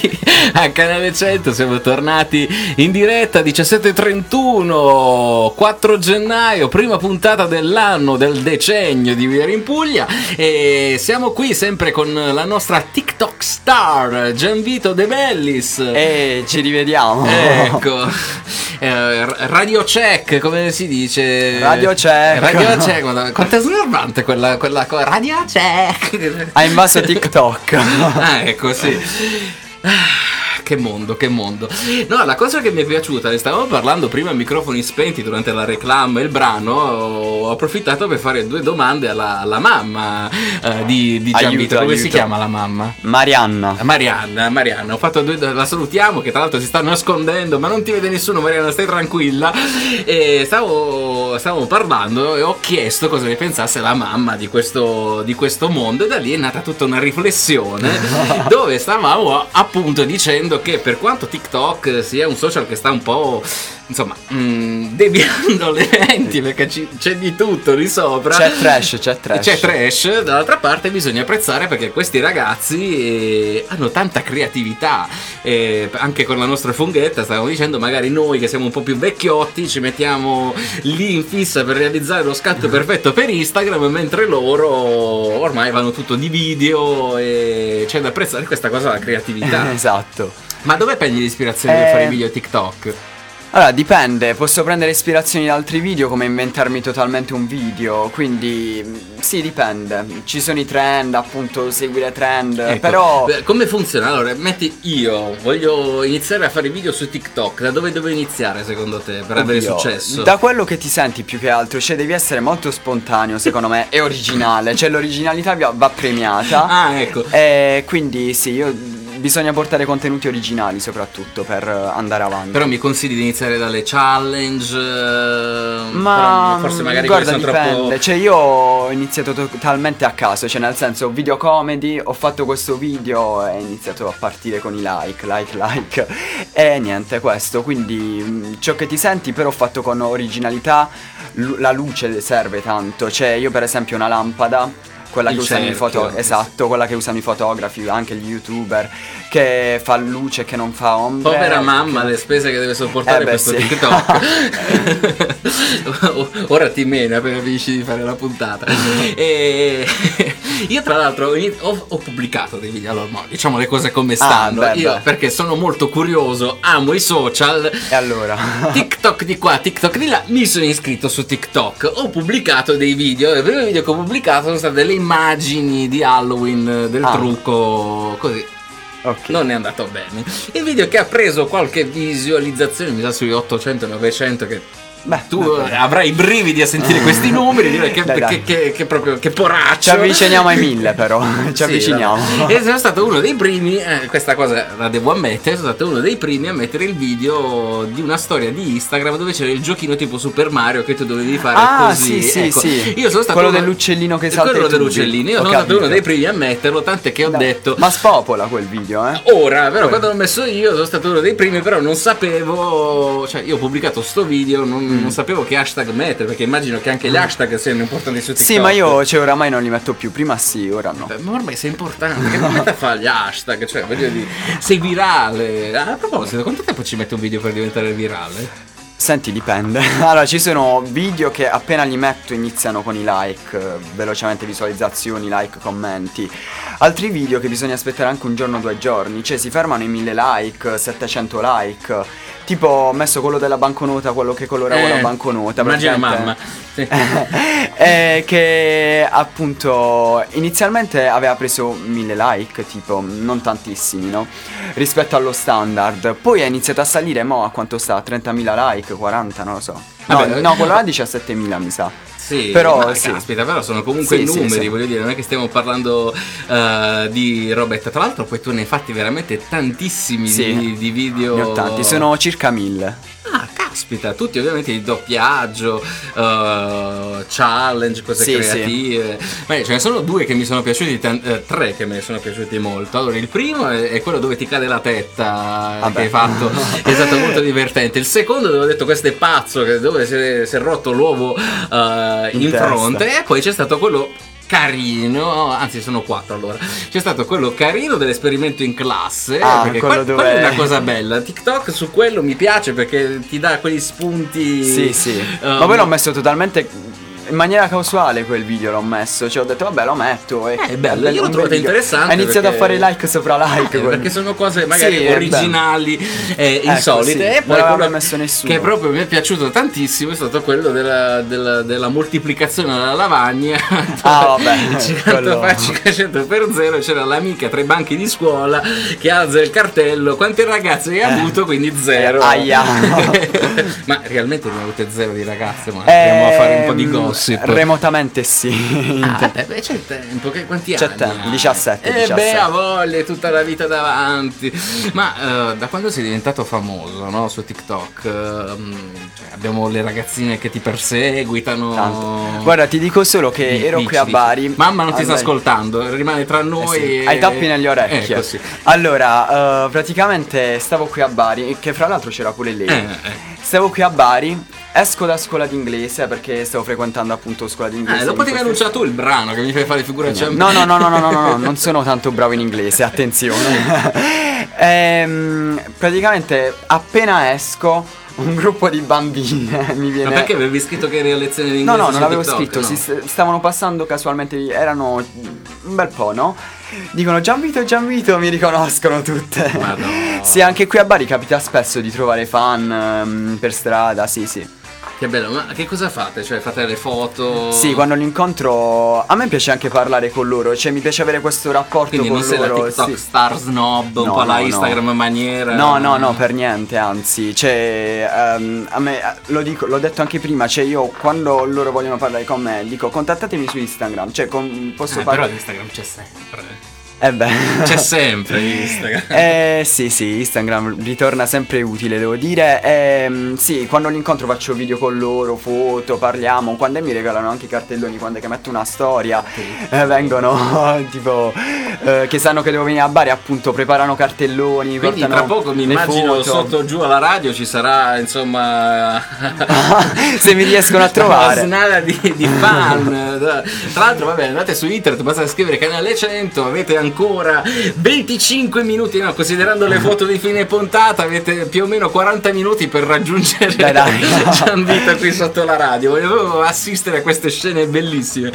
S1: a canale 100 siamo tornati in diretta 17.31 4 gennaio prima puntata dell'anno del decennio di Are in Puglia e siamo qui sempre con la nostra TikTok star Gianvito De Bellis
S7: E ci rivediamo.
S1: Ecco, Eh, Radio Check, come si dice?
S7: Radio Check.
S1: Radio Check, quanto è snervante quella, quella cosa. Radio Check.
S7: Ha invaso TikTok.
S1: ah, ecco, sì. Che mondo, che mondo. No, la cosa che mi è piaciuta, ne stavamo parlando prima a microfoni spenti durante la reclama e il brano, ho approfittato per fare due domande alla, alla mamma eh, di, di Gianvito.
S7: Aiuto,
S1: Come si
S7: aiuto.
S1: chiama la mamma?
S7: Marianna.
S1: Marianna, Marianna, ho fatto due, la salutiamo che tra l'altro si sta nascondendo, ma non ti vede nessuno, Marianna, stai tranquilla. E stavo, stavamo parlando e ho chiesto cosa ne pensasse la mamma di questo, di questo mondo e da lì è nata tutta una riflessione dove stavamo appunto dicendo che per quanto TikTok sia un social che sta un po' insomma mm, deviando le menti perché ci- c'è di tutto lì sopra
S7: C'è trash, c'è trash.
S1: c'è trash, dall'altra parte bisogna apprezzare perché questi ragazzi eh, hanno tanta creatività. eh, anche con la nostra funghetta, stavamo dicendo, magari noi che siamo un po' più vecchiotti ci mettiamo lì in fissa per realizzare lo scatto perfetto per Instagram, mentre loro ormai vanno tutto di video e c'è da apprezzare questa cosa la creatività.
S7: esatto.
S1: Ma dove prendi l'ispirazione per
S7: Eh.
S1: fare i video TikTok?
S7: Allora, dipende, posso prendere ispirazioni da altri video come inventarmi totalmente un video, quindi mh, sì, dipende. Ci sono i trend, appunto, seguire trend,
S1: Ecco,
S7: però
S1: come funziona? Allora, metti io voglio iniziare a fare video su TikTok. Da dove devo iniziare secondo te per avere
S7: Oddio,
S1: successo?
S7: Da quello che ti senti più che altro, cioè devi essere molto spontaneo, secondo me, e originale, cioè l'originalità va premiata.
S1: Ah, ecco.
S7: E quindi sì, io bisogna portare contenuti originali soprattutto per andare avanti.
S1: Però mi consigli di iniziare dalle challenge? eh,
S7: Ma
S1: forse magari
S7: guarda, dipende.
S1: troppo.
S7: Cioè, io ho iniziato totalmente a caso. Cioè, nel senso, video comedy, ho fatto questo video e è iniziato a partire con i like, like, like. E niente, questo. Quindi, mh, ciò che ti senti, però, ho fatto con originalità. Lu- la luce serve tanto. Cioè, io, per esempio, una lampada. Quella che usano i
S1: cerchio.
S7: foto, esatto, quella che usano i fotografi, anche gli youtuber, che fa luce, che non fa ombre.
S1: Povera mamma, le spese che deve sopportare
S7: Eh beh,
S1: questo
S7: sì.
S1: TikTok. Ora ti mena appena finisci di fare la puntata. E io tra l'altro ho, ho- pubblicato dei video, allora mo, diciamo le cose come stanno.
S7: Ah, beh,
S1: io
S7: beh.
S1: perché sono molto curioso, amo i social.
S7: E allora?
S1: TikTok di qua, TikTok di là, mi sono iscritto su TikTok, ho pubblicato dei video, il primo video che ho pubblicato sono state delle immagini di Halloween, del
S7: Ah.
S1: trucco, così.
S7: ok.
S1: Non è andato bene. Il video che ha preso qualche visualizzazione, mi sa sui 800-900 che
S7: Beh,
S1: tu
S7: vabbè.
S1: eh, avrai i brividi a sentire questi numeri, direi che,
S7: Dai, dai.
S1: che- che- che proprio che poraccio.
S7: Ci avviciniamo ai mille però, ci
S1: Sì,
S7: avviciniamo.
S1: vabbè. E sono stato uno dei primi, eh, questa cosa la devo ammettere, sono stato uno dei primi a mettere il video di una storia di Instagram dove c'era il giochino tipo Super Mario che tu dovevi fare
S7: Ah,
S1: così.
S7: sì, sì,
S1: ecco.
S7: sì.
S1: Io sono stato
S7: Quello
S1: uno-
S7: dell'uccellino che salta
S1: Quello dell'uccellino. Io
S7: Ho
S1: sono stato
S7: capito.
S1: uno dei primi a metterlo, tant'è che ho
S7: Dai.
S1: detto
S7: Ma spopola quel video, eh?
S1: Ora, però quando l'ho messo io sono stato uno dei primi, però non sapevo, cioè io ho pubblicato sto video, non,
S7: Mm.
S1: non sapevo che hashtag mettere, perché immagino che anche gli hashtag siano importanti su TikTok.
S7: Sì, ma io cioè, oramai non li metto più, prima sì, ora no.
S1: Beh, Ma ormai sei importante, che non a fare gli hashtag, cioè voglio dire, sei virale. A proposito, quanto tempo ci mette un video per diventare virale?
S7: Senti, dipende. Allora, ci sono video che appena li metto iniziano con i like, velocemente visualizzazioni, like, commenti. Altri video che bisogna aspettare anche un giorno due giorni, cioè si fermano i 1000 like, 700 like. Tipo, ho messo quello della banconota, quello che colorava
S1: Eh,
S7: la banconota.
S1: immagina mamma. Sì.
S7: Eh, che appunto inizialmente aveva preso 1000 like, tipo non tantissimi, no? Rispetto allo standard. Poi ha iniziato a salire, mo a quanto sta? 30.000 like, 40, non lo so. No,
S1: Vabbè,
S7: no quello là 17.000 mi sa.
S1: Sì,
S7: Però, sì.
S1: caspita, però sono comunque
S7: Sì, sì,
S1: numeri,
S7: sì.
S1: voglio dire, non è che stiamo parlando eh, di robetta. Tra l'altro, poi tu ne hai fatti veramente tantissimi
S7: Sì.
S1: di, di video.
S7: Ne ho tanti, sono circa 1000.
S1: Caspita, tutti ovviamente di doppiaggio, eh, challenge, cose
S7: Sì,
S1: creative. Ma ce ne sono due che mi sono piaciuti, tan- eh, tre che mi sono piaciuti molto. Allora, il primo è, è quello dove ti cade la tetta
S7: Vabbè.
S1: che hai fatto, è stato molto divertente. Il secondo dove ho detto questo è pazzo, dove si è, si è rotto l'uovo eh, in,
S7: In testa.
S1: fronte, e poi c'è stato quello carino, anzi sono quattro allora. C'è stato quello carino dell'esperimento in classe,
S7: Ah,
S1: perché
S7: quello
S1: que-
S7: dove-
S1: quella è una cosa bella. TikTok su quello mi piace perché ti dà quegli spunti.
S7: Sì, sì.
S1: um,
S7: Ma poi l'ho messo totalmente in maniera casuale quel video l'ho messo. Cioè ho detto vabbè lo metto. E
S1: Eh, è bello, io l'ho trovato interessante
S7: Ha iniziato
S1: perché-
S7: a fare like sopra like.
S1: Eh, perché sono cose magari
S7: Sì,
S1: originali e
S7: Ecco,
S1: insolite.
S7: sì,
S1: E
S7: non
S1: poi
S7: l'aveva
S1: quello
S7: messo nessuno.
S1: che proprio mi è piaciuto tantissimo è stato quello della, della- della moltiplicazione della lavagna.
S7: Ah, vabbè,
S1: 50
S7: quello-
S1: fa 500 per 0 c'era l'amica tra i banchi di scuola che alza il cartello. Quante ragazze hai avuto? Quindi zero.
S7: Eh, aia.
S1: ma realmente ne ho avute zero di ragazze. Ma andiamo a fare un po' di
S7: Ehm,
S1: gossip.
S7: Remotamente sì.
S1: Ah, beh, c'è tempo, che quanti
S7: C'è
S1: anni?
S7: tempo,
S1: hai?
S7: 17,
S1: Eh
S7: 17.
S1: beh, ha voglia, tutta la vita davanti. Ma eh, da quando sei diventato famoso, no, su TikTok, ehm, cioè, abbiamo le ragazzine che ti perseguitano.
S7: Tanto. Guarda, ti dico solo che
S1: Dici,
S7: ero qui a
S1: dici.
S7: Bari.
S1: Mamma non ti sta ascoltando, rimane tra
S7: Eh
S1: noi.
S7: sì,
S1: e-
S7: Hai tappi nelle orecchie.
S1: Ecco, sì.
S7: Allora, eh, praticamente stavo qui a Bari, che fra l'altro c'era pure lei. Stavo qui a Bari Esco da scuola d'inglese perché stavo frequentando appunto scuola
S1: eh, d'inglese.
S7: Eh,
S1: dopo
S7: ti
S1: hai annunciato il brano che mi fai fare figura no. Cioè-
S7: no, no, no, no, no, no, no, non sono tanto bravo in inglese, attenzione. ehm, praticamente appena esco un gruppo di bambine mi viene...
S1: Ma perché avevi scritto che eri a lezione di inglese?
S7: No,
S1: no,
S7: non l'avevo
S1: TikTok,
S7: scritto,
S1: no.
S7: stavano passando casualmente, erano un bel po', no? Dicono Gianvito, Gianvito, mi riconoscono tutte.
S1: Madonna.
S7: sì, anche qui a Bari capita spesso di trovare fan ehm, per strada, sì, sì.
S1: Che bello, ma che cosa fate? Cioè fate le foto?
S7: Sì, quando li incontro a me piace anche parlare con loro, cioè mi piace avere questo rapporto
S1: Quindi
S7: con
S1: non sei la
S7: loro.
S1: TikTok
S7: sì.
S1: star snob, un
S7: No,
S1: po' la
S7: no, no.
S1: Instagram maniera.
S7: No, no, no, per niente, anzi, cioè, ehm, a me, lo dico, l'ho detto anche prima, cioè io quando loro vogliono parlare con me, dico contattatemi su Instagram, cioè con, posso
S1: Eh, però
S7: parlare...
S1: Instagram c'è sempre.
S7: Eh beh.
S1: C'è sempre Instagram.
S7: Eh sì sì, Instagram ritorna sempre utile devo dire Ehm, Sì, quando li incontro faccio video con loro, foto, parliamo Quando mi regalano anche i cartelloni, quando che metto una storia eh, Vengono tipo eh, che sanno che devo venire a Bari appunto preparano cartelloni
S1: Quindi tra poco mi immagino
S7: foto.
S1: sotto giù alla radio ci sarà insomma
S7: Se mi riescono a trovare.
S1: una snada di, di fan tra l'altro vabbè andate su internet basta scrivere canale 100 avete ancora 25 minuti. No considerando le foto di fine puntata avete più o meno 40 minuti per raggiungere
S7: Dai, dai.
S1: Gianvito qui sotto la radio. Volevo assistere a queste scene bellissime.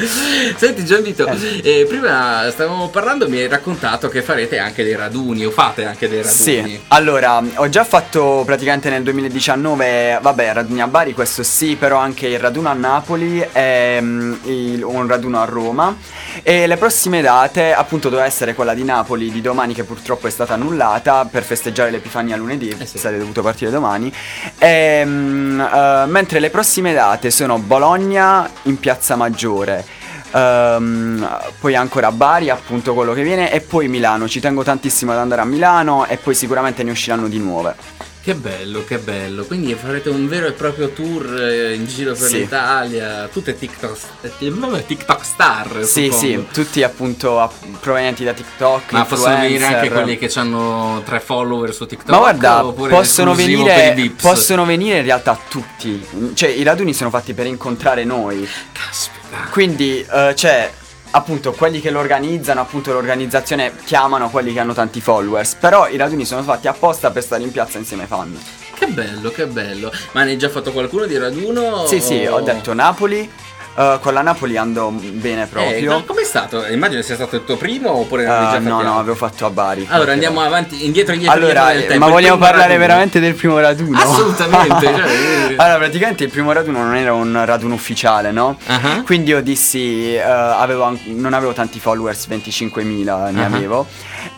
S1: Senti Gianvito eh, prima stavamo parlando mi hai raccontato che farete anche dei raduni o fate anche dei raduni.
S7: Sì, allora ho già fatto praticamente nel 2019, vabbè, raduni a Bari, questo sì, però anche il raduno a Napoli e mm, il- un raduno a Roma. E le prossime date, appunto, doveva essere quella di Napoli di domani, che purtroppo è stata annullata per festeggiare l'Epifania lunedì,
S1: Eh sì.
S7: sarei dovuto partire domani. E, mm, eh, mentre le prossime date sono Bologna in Piazza Maggiore. Ehm, poi ancora Bari, appunto quello che viene, e poi Milano. Ci tengo tantissimo ad andare a Milano e poi sicuramente ne usciranno di nuove.
S1: Che bello, che bello. Quindi farete un vero e proprio tour eh, in giro per
S7: Sì.
S1: l'Italia, tutte TikTok, eh, TikTok star.
S7: Sì,
S1: suppongo.
S7: sì, tutti appunto app- provenienti da TikTok.
S1: Ma possono venire anche quelli che hanno tre follower su TikTok.
S7: Ma guarda, possono venire, possono venire in realtà tutti. Cioè, i raduni sono fatti per incontrare noi.
S1: Caspita.
S7: Quindi, eh, cioè, appunto, quelli che lo organizzano, appunto, l'organizzazione chiamano quelli che hanno tanti followers. Però i raduni sono fatti apposta per stare in piazza insieme ai fan.
S1: Che bello, che bello. Ma ne hai già fatto qualcuno di raduno?
S7: Sì, sì,
S1: o-
S7: ho detto Napoli. Eh, con la Napoli ando bene
S1: Eh,
S7: proprio.
S1: no, com'è stato? Immagino sia stato il tuo primo oppure
S7: Eh,
S1: fatti
S7: no, no, avevo fatto a Bari.
S1: Allora andiamo avanti, indietro, indietro,
S7: Allora,
S1: indietro
S7: ma vogliamo parlare
S1: raduno.
S7: veramente del primo raduno?
S1: Assolutamente, cioè,
S7: allora, praticamente il primo raduno non era un raduno ufficiale, no?
S1: Ah.
S7: Quindi io dissi, eh, avevo non avevo tanti followers, 25.000 ne
S1: Ah.
S7: avevo.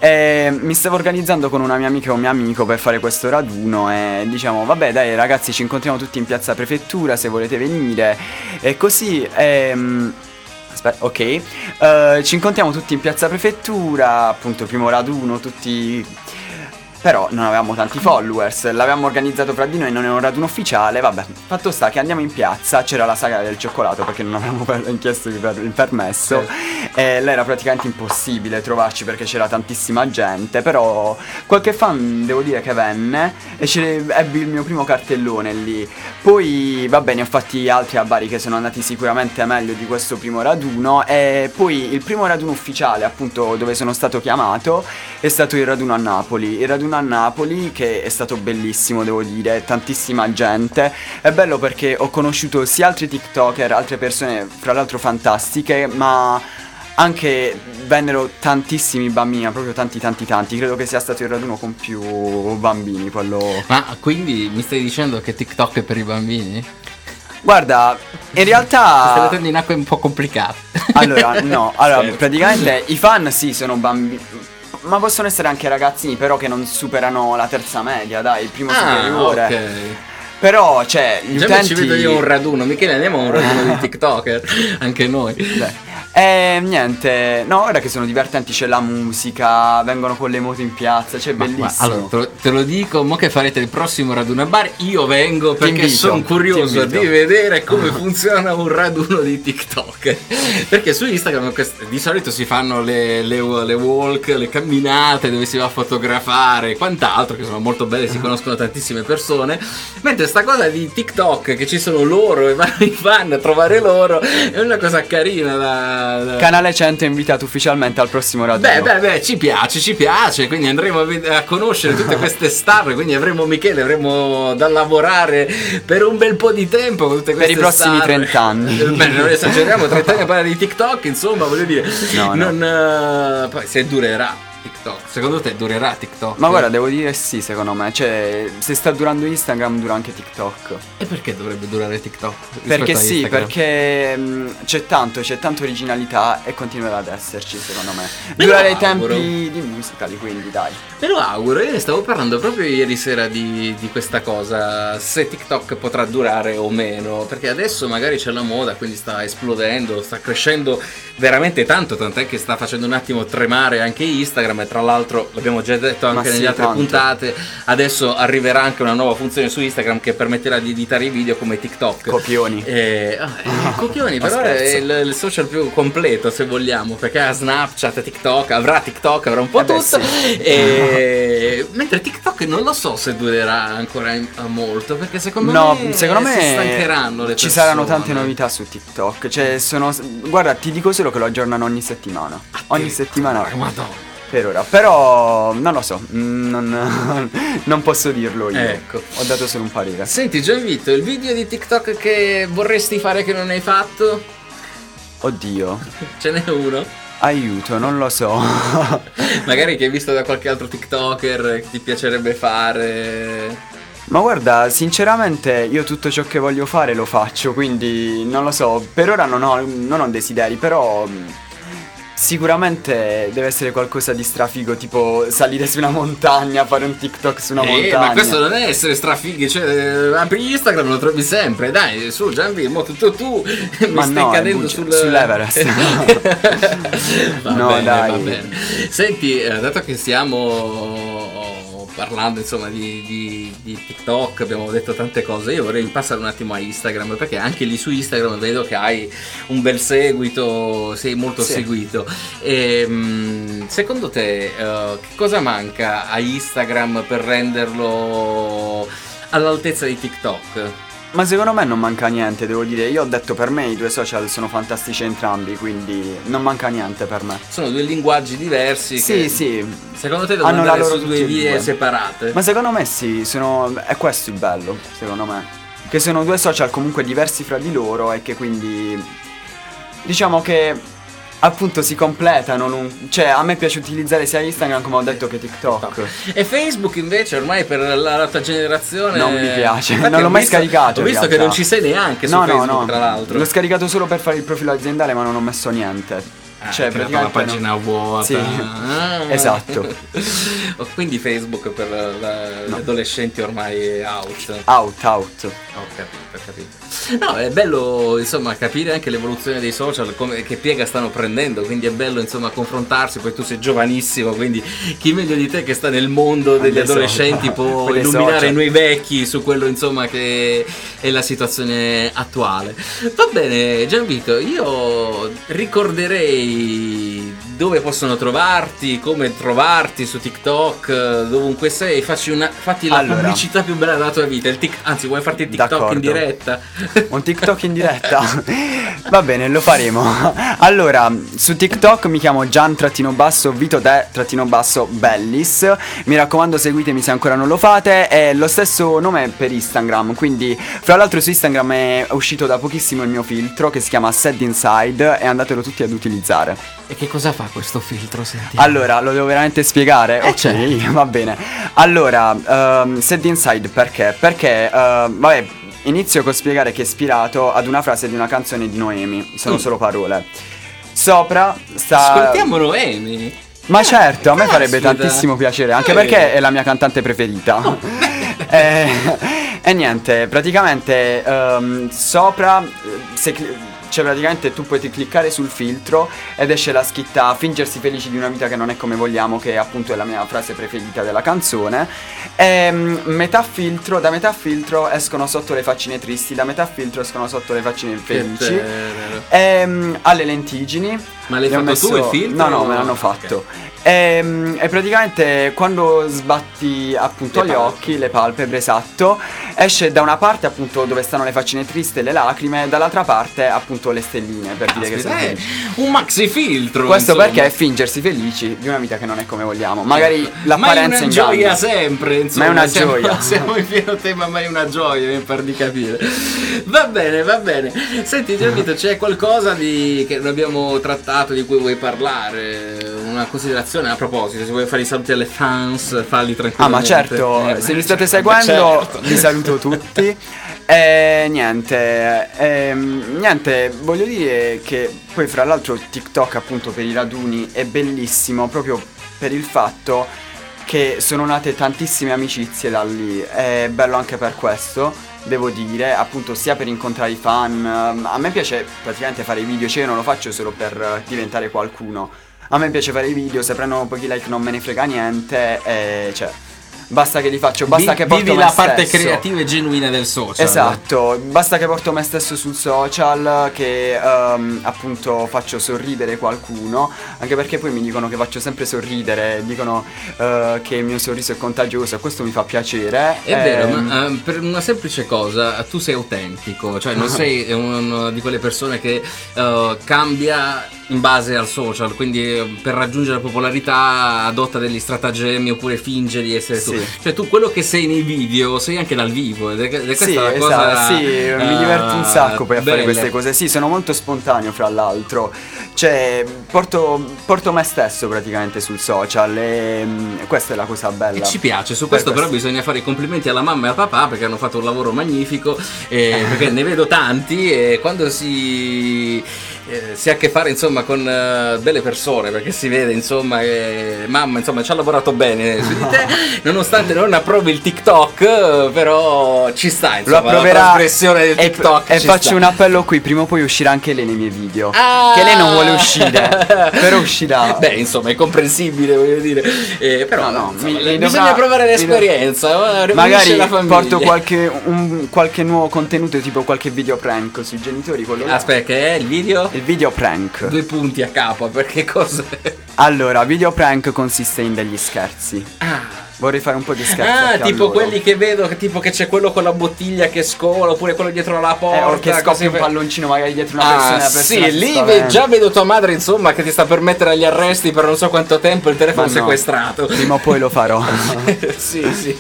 S7: E mi stavo organizzando con una mia amica e un mio amico per fare questo raduno e diciamo, vabbè dai ragazzi ci incontriamo tutti in piazza prefettura se volete venire. E così... ehm, Aspetta, ok. Eh, ci incontriamo tutti in piazza prefettura, appunto, primo raduno, tutti. Però non avevamo tanti followers, l'avevamo organizzato fra di noi, non era un raduno ufficiale, vabbè. Fatto sta che andiamo in piazza, c'era la saga del cioccolato perché non avevamo per- chiesto il, per- il permesso. E là era praticamente impossibile trovarci perché c'era tantissima gente. Però qualche fan devo dire che venne e ce- ebbi il mio primo cartellone lì. Poi vabbè ne ho fatti altri a Bari che sono andati sicuramente meglio di questo primo raduno. E poi il primo raduno ufficiale appunto dove sono stato chiamato è stato il raduno a Napoli. Il raduno a Napoli che è stato bellissimo devo dire, tantissima gente. È bello perché ho conosciuto sia altri TikToker, altre persone fra l'altro fantastiche, ma anche vennero tantissimi bambini, proprio tanti tanti tanti. Credo che sia stato il raduno con più bambini quello.
S1: Ma quindi mi stai dicendo che TikTok è per i bambini?
S7: Guarda, in
S1: Stai
S7: realtà
S1: mettendo in acque un po' complicate.
S7: Allora, no, allora
S1: Scherzo.
S7: praticamente i fan sì sono bambini. Ma possono essere anche ragazzini, però che non superano la terza media, dai, il primo
S1: Ah,
S7: superiore.
S1: ok.
S7: Però, cioè, gli
S1: Già
S7: utenti
S1: ci vedo io un raduno, Michele andiamo a un raduno di TikToker, anche noi.
S7: Beh, E niente, no, ora che sono divertenti, c'è la musica, vengono con le moto in piazza, c'è
S1: Ma- ma
S7: bellissimo.
S1: allora, te lo, te lo dico, mo che farete il prossimo raduno a bar, io vengo perché sono curioso di vedere come funziona un raduno di TikTok. Perché su Instagram quest- di solito si fanno le, le- le walk, le camminate dove si va a fotografare e quant'altro, che sono molto belle, si conoscono tantissime persone. Mentre sta cosa di TikTok, che ci sono loro e vanno i fan a trovare loro, è una cosa carina da... da-
S7: Canale 100 è invitato ufficialmente al prossimo raduno.
S1: Beh, beh, beh, ci piace, ci piace, quindi andremo a, ved- a conoscere tutte queste star, quindi avremo Michele, avremo da lavorare per un bel po' di tempo con tutte
S7: Per
S1: queste
S7: i prossimi
S1: star.
S7: 30 anni.
S1: Eh, Beh, non esageriamo, 30 anni a parlare di TikTok, insomma, voglio dire,
S7: No, no.
S1: non, eh, poi se durerà. TikTok. Secondo te durerà TikTok?
S7: Ma guarda, devo dire sì, secondo me. Cioè, se sta durando Instagram, dura anche TikTok.
S1: E perché dovrebbe durare TikTok?
S7: Perché sì, perché mh, c'è tanto, c'è tanta originalità e continuerà ad esserci, secondo me.
S1: Me
S7: Dura
S1: lo
S7: i tempi di musical, quindi dai.
S1: Me lo auguro, io ne stavo parlando proprio ieri sera di, di questa cosa, se TikTok potrà durare o meno, perché adesso magari c'è la moda, quindi sta esplodendo, sta crescendo veramente tanto, tant'è che sta facendo un attimo tremare anche Instagram e tra l'altro l'abbiamo già detto anche nelle altre
S7: tanto.
S1: puntate, adesso arriverà anche una nuova funzione su Instagram che permetterà di editare i video come TikTok.
S7: Copioni.
S1: Eh, eh, copioni, però è il, il social più completo se vogliamo, perché ha Snapchat, TikTok, avrà TikTok, avrà un po'
S7: Eh beh,
S1: tutto.
S7: sì.
S1: E... Mentre TikTok non lo so se durerà ancora in- a molto, perché secondo
S7: No,
S1: me
S7: secondo
S1: si stancheranno
S7: me
S1: le
S7: ci
S1: persone.
S7: saranno tante novità su TikTok. Cioè, sono. Guarda, ti dico solo che lo aggiornano ogni settimana. Ogni settimana.
S1: Madonna.
S7: Per ora. Però non lo so. mm, Non, non posso dirlo io.
S1: Ecco.
S7: Ho dato solo un parere.
S1: Senti Gianvito, il video di TikTok che vorresti fare che non hai fatto?
S7: Oddio.
S1: Ce n'è uno?
S7: Aiuto, non lo so.
S1: Magari che hai visto da qualche altro TikToker che ti piacerebbe fare.
S7: Ma guarda, sinceramente io tutto ciò che voglio fare lo faccio, quindi non lo so, per ora non ho, non ho desideri, però mh, sicuramente deve essere qualcosa di strafigo, tipo salire su una montagna, fare un TikTok su una
S1: Eh,
S7: montagna.
S1: ma questo non è essere strafighi, cioè eh, apri Instagram lo trovi sempre, dai, su Gianvi, mo tu, tu, mi
S7: Ma
S1: stai
S7: no,
S1: cadendo
S7: bugia-
S1: sul...
S7: sull'Everest.
S1: va
S7: No,
S1: bene,
S7: dai.
S1: va bene. Senti, eh, dato che stiamo parlando insomma di, di- di TikTok, abbiamo detto tante cose, io vorrei passare un attimo a Instagram, perché anche lì su Instagram vedo che hai un bel seguito, sei molto
S7: Sì.
S1: seguito. E, mm, secondo te, eh, che cosa manca a Instagram per renderlo all'altezza di TikTok?
S7: Ma secondo me non manca niente, devo dire. Io ho detto per me i due social sono fantastici entrambi, quindi non manca niente per me.
S1: Sono due linguaggi diversi.
S7: Sì,
S1: che
S7: sì.
S1: Secondo te
S7: Hanno la loro
S1: due vie
S7: due.
S1: separate?
S7: Ma secondo me sì, sono... è questo il bello, secondo me. Che sono due social comunque diversi fra di loro e che quindi... Diciamo che appunto si completano. non- Cioè a me piace utilizzare sia Instagram come ho detto che TikTok.
S1: E Facebook invece ormai per la, la tua generazione
S7: Non mi piace,
S1: Infatti
S7: non l'ho
S1: ho
S7: mai
S1: visto-
S7: scaricato,
S1: Ho
S7: in
S1: visto che
S7: realtà.
S1: non ci sei neanche su
S7: no,
S1: Facebook
S7: no, no.
S1: tra l'altro.
S7: L'ho scaricato solo per fare il profilo aziendale, ma non ho messo niente.
S1: Ah,
S7: cioè, praticamente.
S1: la pagina
S7: no.
S1: vuota.
S7: Sì.
S1: Ah.
S7: Esatto.
S1: Quindi Facebook per la- gli adolescenti ormai è out.
S7: Out, out.
S1: Ho capito, ho capito. No, è bello insomma capire anche l'evoluzione dei social, come, che piega stanno prendendo, quindi è bello insomma confrontarsi, poi tu sei giovanissimo, quindi chi meglio di te che sta nel mondo degli
S7: social.
S1: adolescenti può
S7: Dei
S1: illuminare
S7: social.
S1: noi vecchi su quello insomma che è la situazione attuale. Va bene Gianvito, io ricorderei E. dove possono trovarti, come trovarti su TikTok, dovunque sei, facci una, fatti la
S7: Allora.
S1: pubblicità più bella della tua vita, il tic- anzi vuoi farti il TikTok
S7: D'accordo.
S1: in diretta?
S7: Un TikTok in diretta? Va bene, lo faremo. Allora, su TikTok mi chiamo Gian-Basso Vito De-Basso Bellis. Mi raccomando, seguitemi se ancora non lo fate. È lo stesso nome per Instagram. Quindi, fra l'altro, su Instagram è uscito da pochissimo il mio filtro che si chiama Set Inside. E andatelo tutti ad utilizzare.
S1: E che cosa fa questo filtro? Senti?
S7: Allora, lo devo veramente spiegare?
S1: Eh,
S7: ok,
S1: certo.
S7: va bene. Allora, ehm, Set Inside perché? Perché, ehm, vabbè, inizio con spiegare che è ispirato ad una frase di una canzone di Noemi. Sono
S1: Mm.
S7: solo parole. Sopra sta.
S1: Ascoltiamo Noemi.
S7: Ma certo, a me
S1: caspita.
S7: farebbe tantissimo piacere, anche
S1: Eh.
S7: perché è la mia cantante preferita. Eh, e niente, praticamente ehm, sopra, eh, se cioè praticamente tu puoi cliccare sul filtro ed esce la scritta fingersi felici di una vita che non è come vogliamo, che appunto è la mia frase preferita della canzone. E mm, metà filtro, da metà filtro escono sotto le faccine tristi, da metà filtro escono sotto le faccine felici.
S1: tenero.
S7: Ehm, alle lentiggini.
S1: Ma l'hai fatto tu il filtro
S7: No, no, me l'hanno fatto. Ehm, E, praticamente quando sbatti appunto
S1: Le
S7: gli
S1: palpebre.
S7: occhi, le palpebre, esatto, esce da una parte appunto dove stanno le faccine tristi e le lacrime, e dall'altra parte appunto le stelline per dire che
S1: Aspetta,
S7: sono
S1: eh, un maxi filtro.
S7: Questo
S1: insomma.
S7: perché è fingersi felici di una vita che non è come vogliamo. Magari l'apparenza
S1: Ma è una gioia
S7: inganna.
S1: sempre, insomma.
S7: Ma è una
S1: siamo,
S7: gioia.
S1: Siamo in pieno tema, ma è una gioia, mi par di capire. Va bene, va bene. Senti, Gianvito, c'è qualcosa di, che non abbiamo trattato, di cui vuoi parlare? una considerazione a proposito, se vuoi fare i saluti alle fans, falli
S7: Ah,
S1: tranquillamente.
S7: ma certo,
S1: Eh,
S7: se mi state
S1: certo,
S7: seguendo,
S1: certo.
S7: vi saluto tutti. E niente, ehm, niente, voglio dire che poi fra l'altro TikTok appunto per i raduni è bellissimo proprio per il fatto che sono nate tantissime amicizie da lì, è bello anche per questo, devo dire, appunto sia per incontrare i fan, a me piace praticamente fare i video, cioè io non lo faccio solo per diventare qualcuno, a me piace fare i video, se prendono pochi like non me ne frega niente, e cioè... Basta che li faccio, basta
S1: Vi-
S7: che porto
S1: vivi
S7: me
S1: la parte
S7: stesso.
S1: creativa e genuina del social.
S7: Esatto, basta che porto me stesso sul social, che ehm, appunto faccio sorridere qualcuno, anche perché poi mi dicono che faccio sempre sorridere, dicono eh, che il mio sorriso è contagioso e questo mi fa piacere.
S1: È vero,
S7: Ehm,
S1: ma eh, per una semplice cosa, tu sei autentico, cioè non sei una di quelle persone che eh, cambia in base al social, quindi per raggiungere la popolarità adotta degli stratagemmi oppure finge di essere tu.
S7: Sì.
S1: Cioè tu quello che sei nei video sei anche dal vivo ed è, ed è
S7: Sì, esatto,
S1: cosa
S7: sì, mi
S1: eh,
S7: diverto un sacco poi a fare
S1: bella.
S7: queste cose. Sì, sono molto spontaneo fra l'altro. Cioè, porto, porto me stesso praticamente sul social e mm, questa è la cosa bella.
S1: E ci piace, su
S7: Per
S1: questo però bisogna fare i complimenti alla mamma e al papà perché hanno fatto un lavoro magnifico, eh, perché ne vedo tanti e quando si, eh, si ha a che fare insomma con eh, belle persone, perché si vede insomma che mamma insomma ci ha lavorato bene su di te, nonostante non approvi il TikTok, eh, però ci sta
S7: Lo
S1: insomma la
S7: approverà
S1: del
S7: e,
S1: TikTok.
S7: e
S1: ci
S7: faccio
S1: sta.
S7: un appello qui, prima o poi uscirà anche lei nei miei video.
S1: Ah!
S7: Che lei non vuole uscire, però uscirà.
S1: Beh, insomma, è comprensibile, voglio dire. Eh, però,
S7: No, no,
S1: insomma,
S7: mi-
S1: bisogna
S7: dovrà-
S1: provare l'esperienza. eh, riunisce
S7: Magari porto qualche, un- qualche nuovo contenuto, tipo qualche video prank sui genitori. Quello là.
S1: Aspetta, che è il video?
S7: Il video prank.
S1: Due punti a capo, perché cos'è?
S7: Allora, video prank consiste in degli scherzi.
S1: Ah.
S7: Vorrei fare un po' di scherzi.
S1: Ah, tipo quelli che vedo, tipo che c'è quello con la bottiglia che scola, oppure quello dietro la porta.
S7: Eh, che scoppia un palloncino magari dietro una persona.
S1: Ah,
S7: persona
S1: sì,
S7: si
S1: lì ve- già vedo tua madre, insomma, che ti sta per mettere agli arresti per non so quanto tempo il telefono
S7: Ma no,
S1: sequestrato.
S7: Prima o poi lo farò.
S1: sì, sì.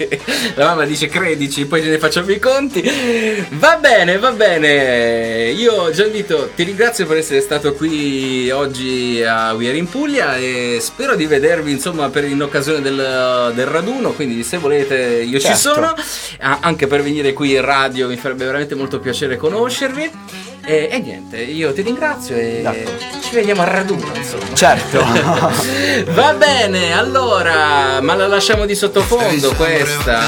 S1: La mamma dice credici, poi ce ne facciamo i conti. Va bene, va bene. Io, Gianvito, ti ringrazio per essere stato qui oggi a We Are in Puglia e spero di vedervi, insomma, per, in occasione del, del raduno. Quindi, se volete, io ci
S7: Certo.
S1: sono. Ah, anche per venire qui in radio mi farebbe veramente molto piacere conoscervi. E, e niente, io ti ringrazio e
S7: D'accordo.
S1: ci vediamo al raduno, insomma.
S7: certo.
S1: Va bene, allora, ma la lasciamo di sottofondo questa.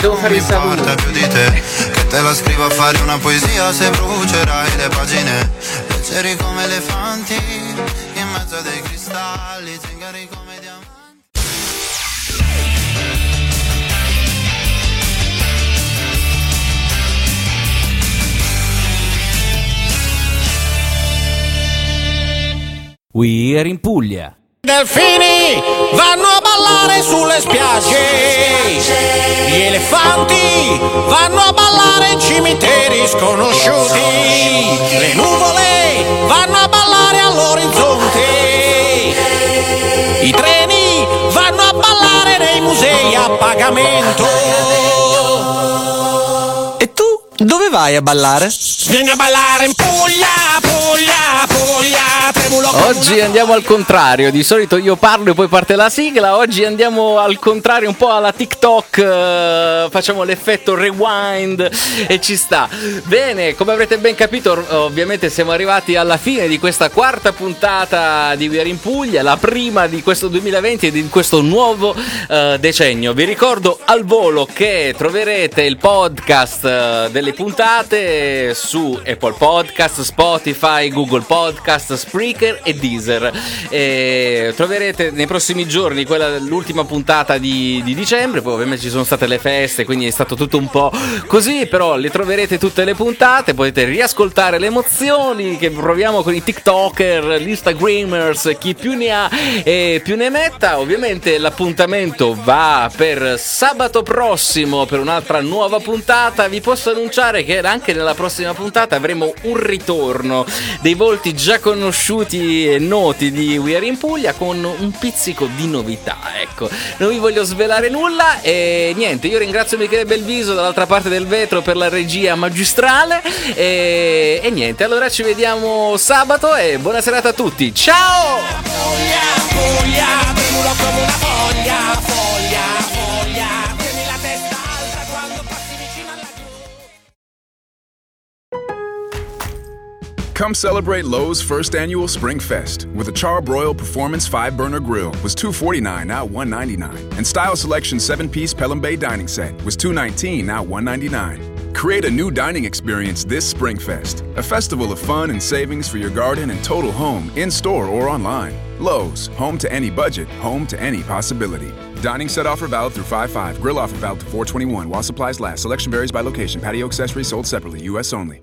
S1: Devo fare il saluto.
S8: più di te Che te la scrivo a fare una poesia Se brucerai le pagine Leggeri come elefanti In mezzo a dei cristalli Zingari come
S1: We are in Puglia.
S6: Delfini vanno a ballare sulle spiagge. Gli elefanti vanno a ballare in cimiteri sconosciuti. Le nuvole vanno a ballare all'orizzonte. I treni vanno a ballare nei musei a pagamento.
S9: Dove vai a ballare?
S6: Vieni a ballare in Puglia, Puglia, Puglia. Tremulo
S1: Oggi andiamo al contrario, di solito io parlo e poi parte la sigla, oggi andiamo al contrario un po' alla TikTok, eh, facciamo l'effetto rewind e ci sta. Bene, come avrete ben capito, ovviamente siamo arrivati alla fine di questa quarta puntata di We Are in Puglia, la prima di questo 2020 e di questo nuovo eh, decennio. Vi ricordo al volo che troverete il podcast eh, delle puntate su Apple Podcast, Spotify, Google Podcast, Spreaker e Deezer. E troverete nei prossimi giorni quella, l'ultima puntata di, di dicembre, poi ovviamente ci sono state le feste, quindi è stato tutto un po' così, però le troverete tutte le puntate, potete riascoltare le emozioni che proviamo con i TikToker, gli Instagrammers, chi più ne ha e più ne metta. Ovviamente l'appuntamento va per sabato prossimo per un'altra nuova puntata. Vi posso annunciare che anche nella prossima puntata avremo un ritorno dei volti già conosciuti e noti di We Are in Puglia con un pizzico di novità, ecco. Non vi voglio svelare nulla e niente, io ringrazio Michele Belviso dall'altra parte del vetro per la regia magistrale e, e niente, allora ci vediamo sabato e buona serata a tutti. Ciao!
S6: Foglia, foglia,
S10: Come celebrate Lowe's first annual Spring Fest with a Charbroil Performance 5 Burner Grill was $249, now 199. And Style Selection 7 piece Pelham Bay Dining Set was $219, now 199. Create a new dining experience this Spring Fest, a festival of fun and savings for your garden and total home, in store or online. Lowe's, home to any budget, home to any possibility. Dining set offer valid through 5 5, grill offer valid through 421 while supplies last. Selection varies by location, patio accessories sold separately, U.S. only.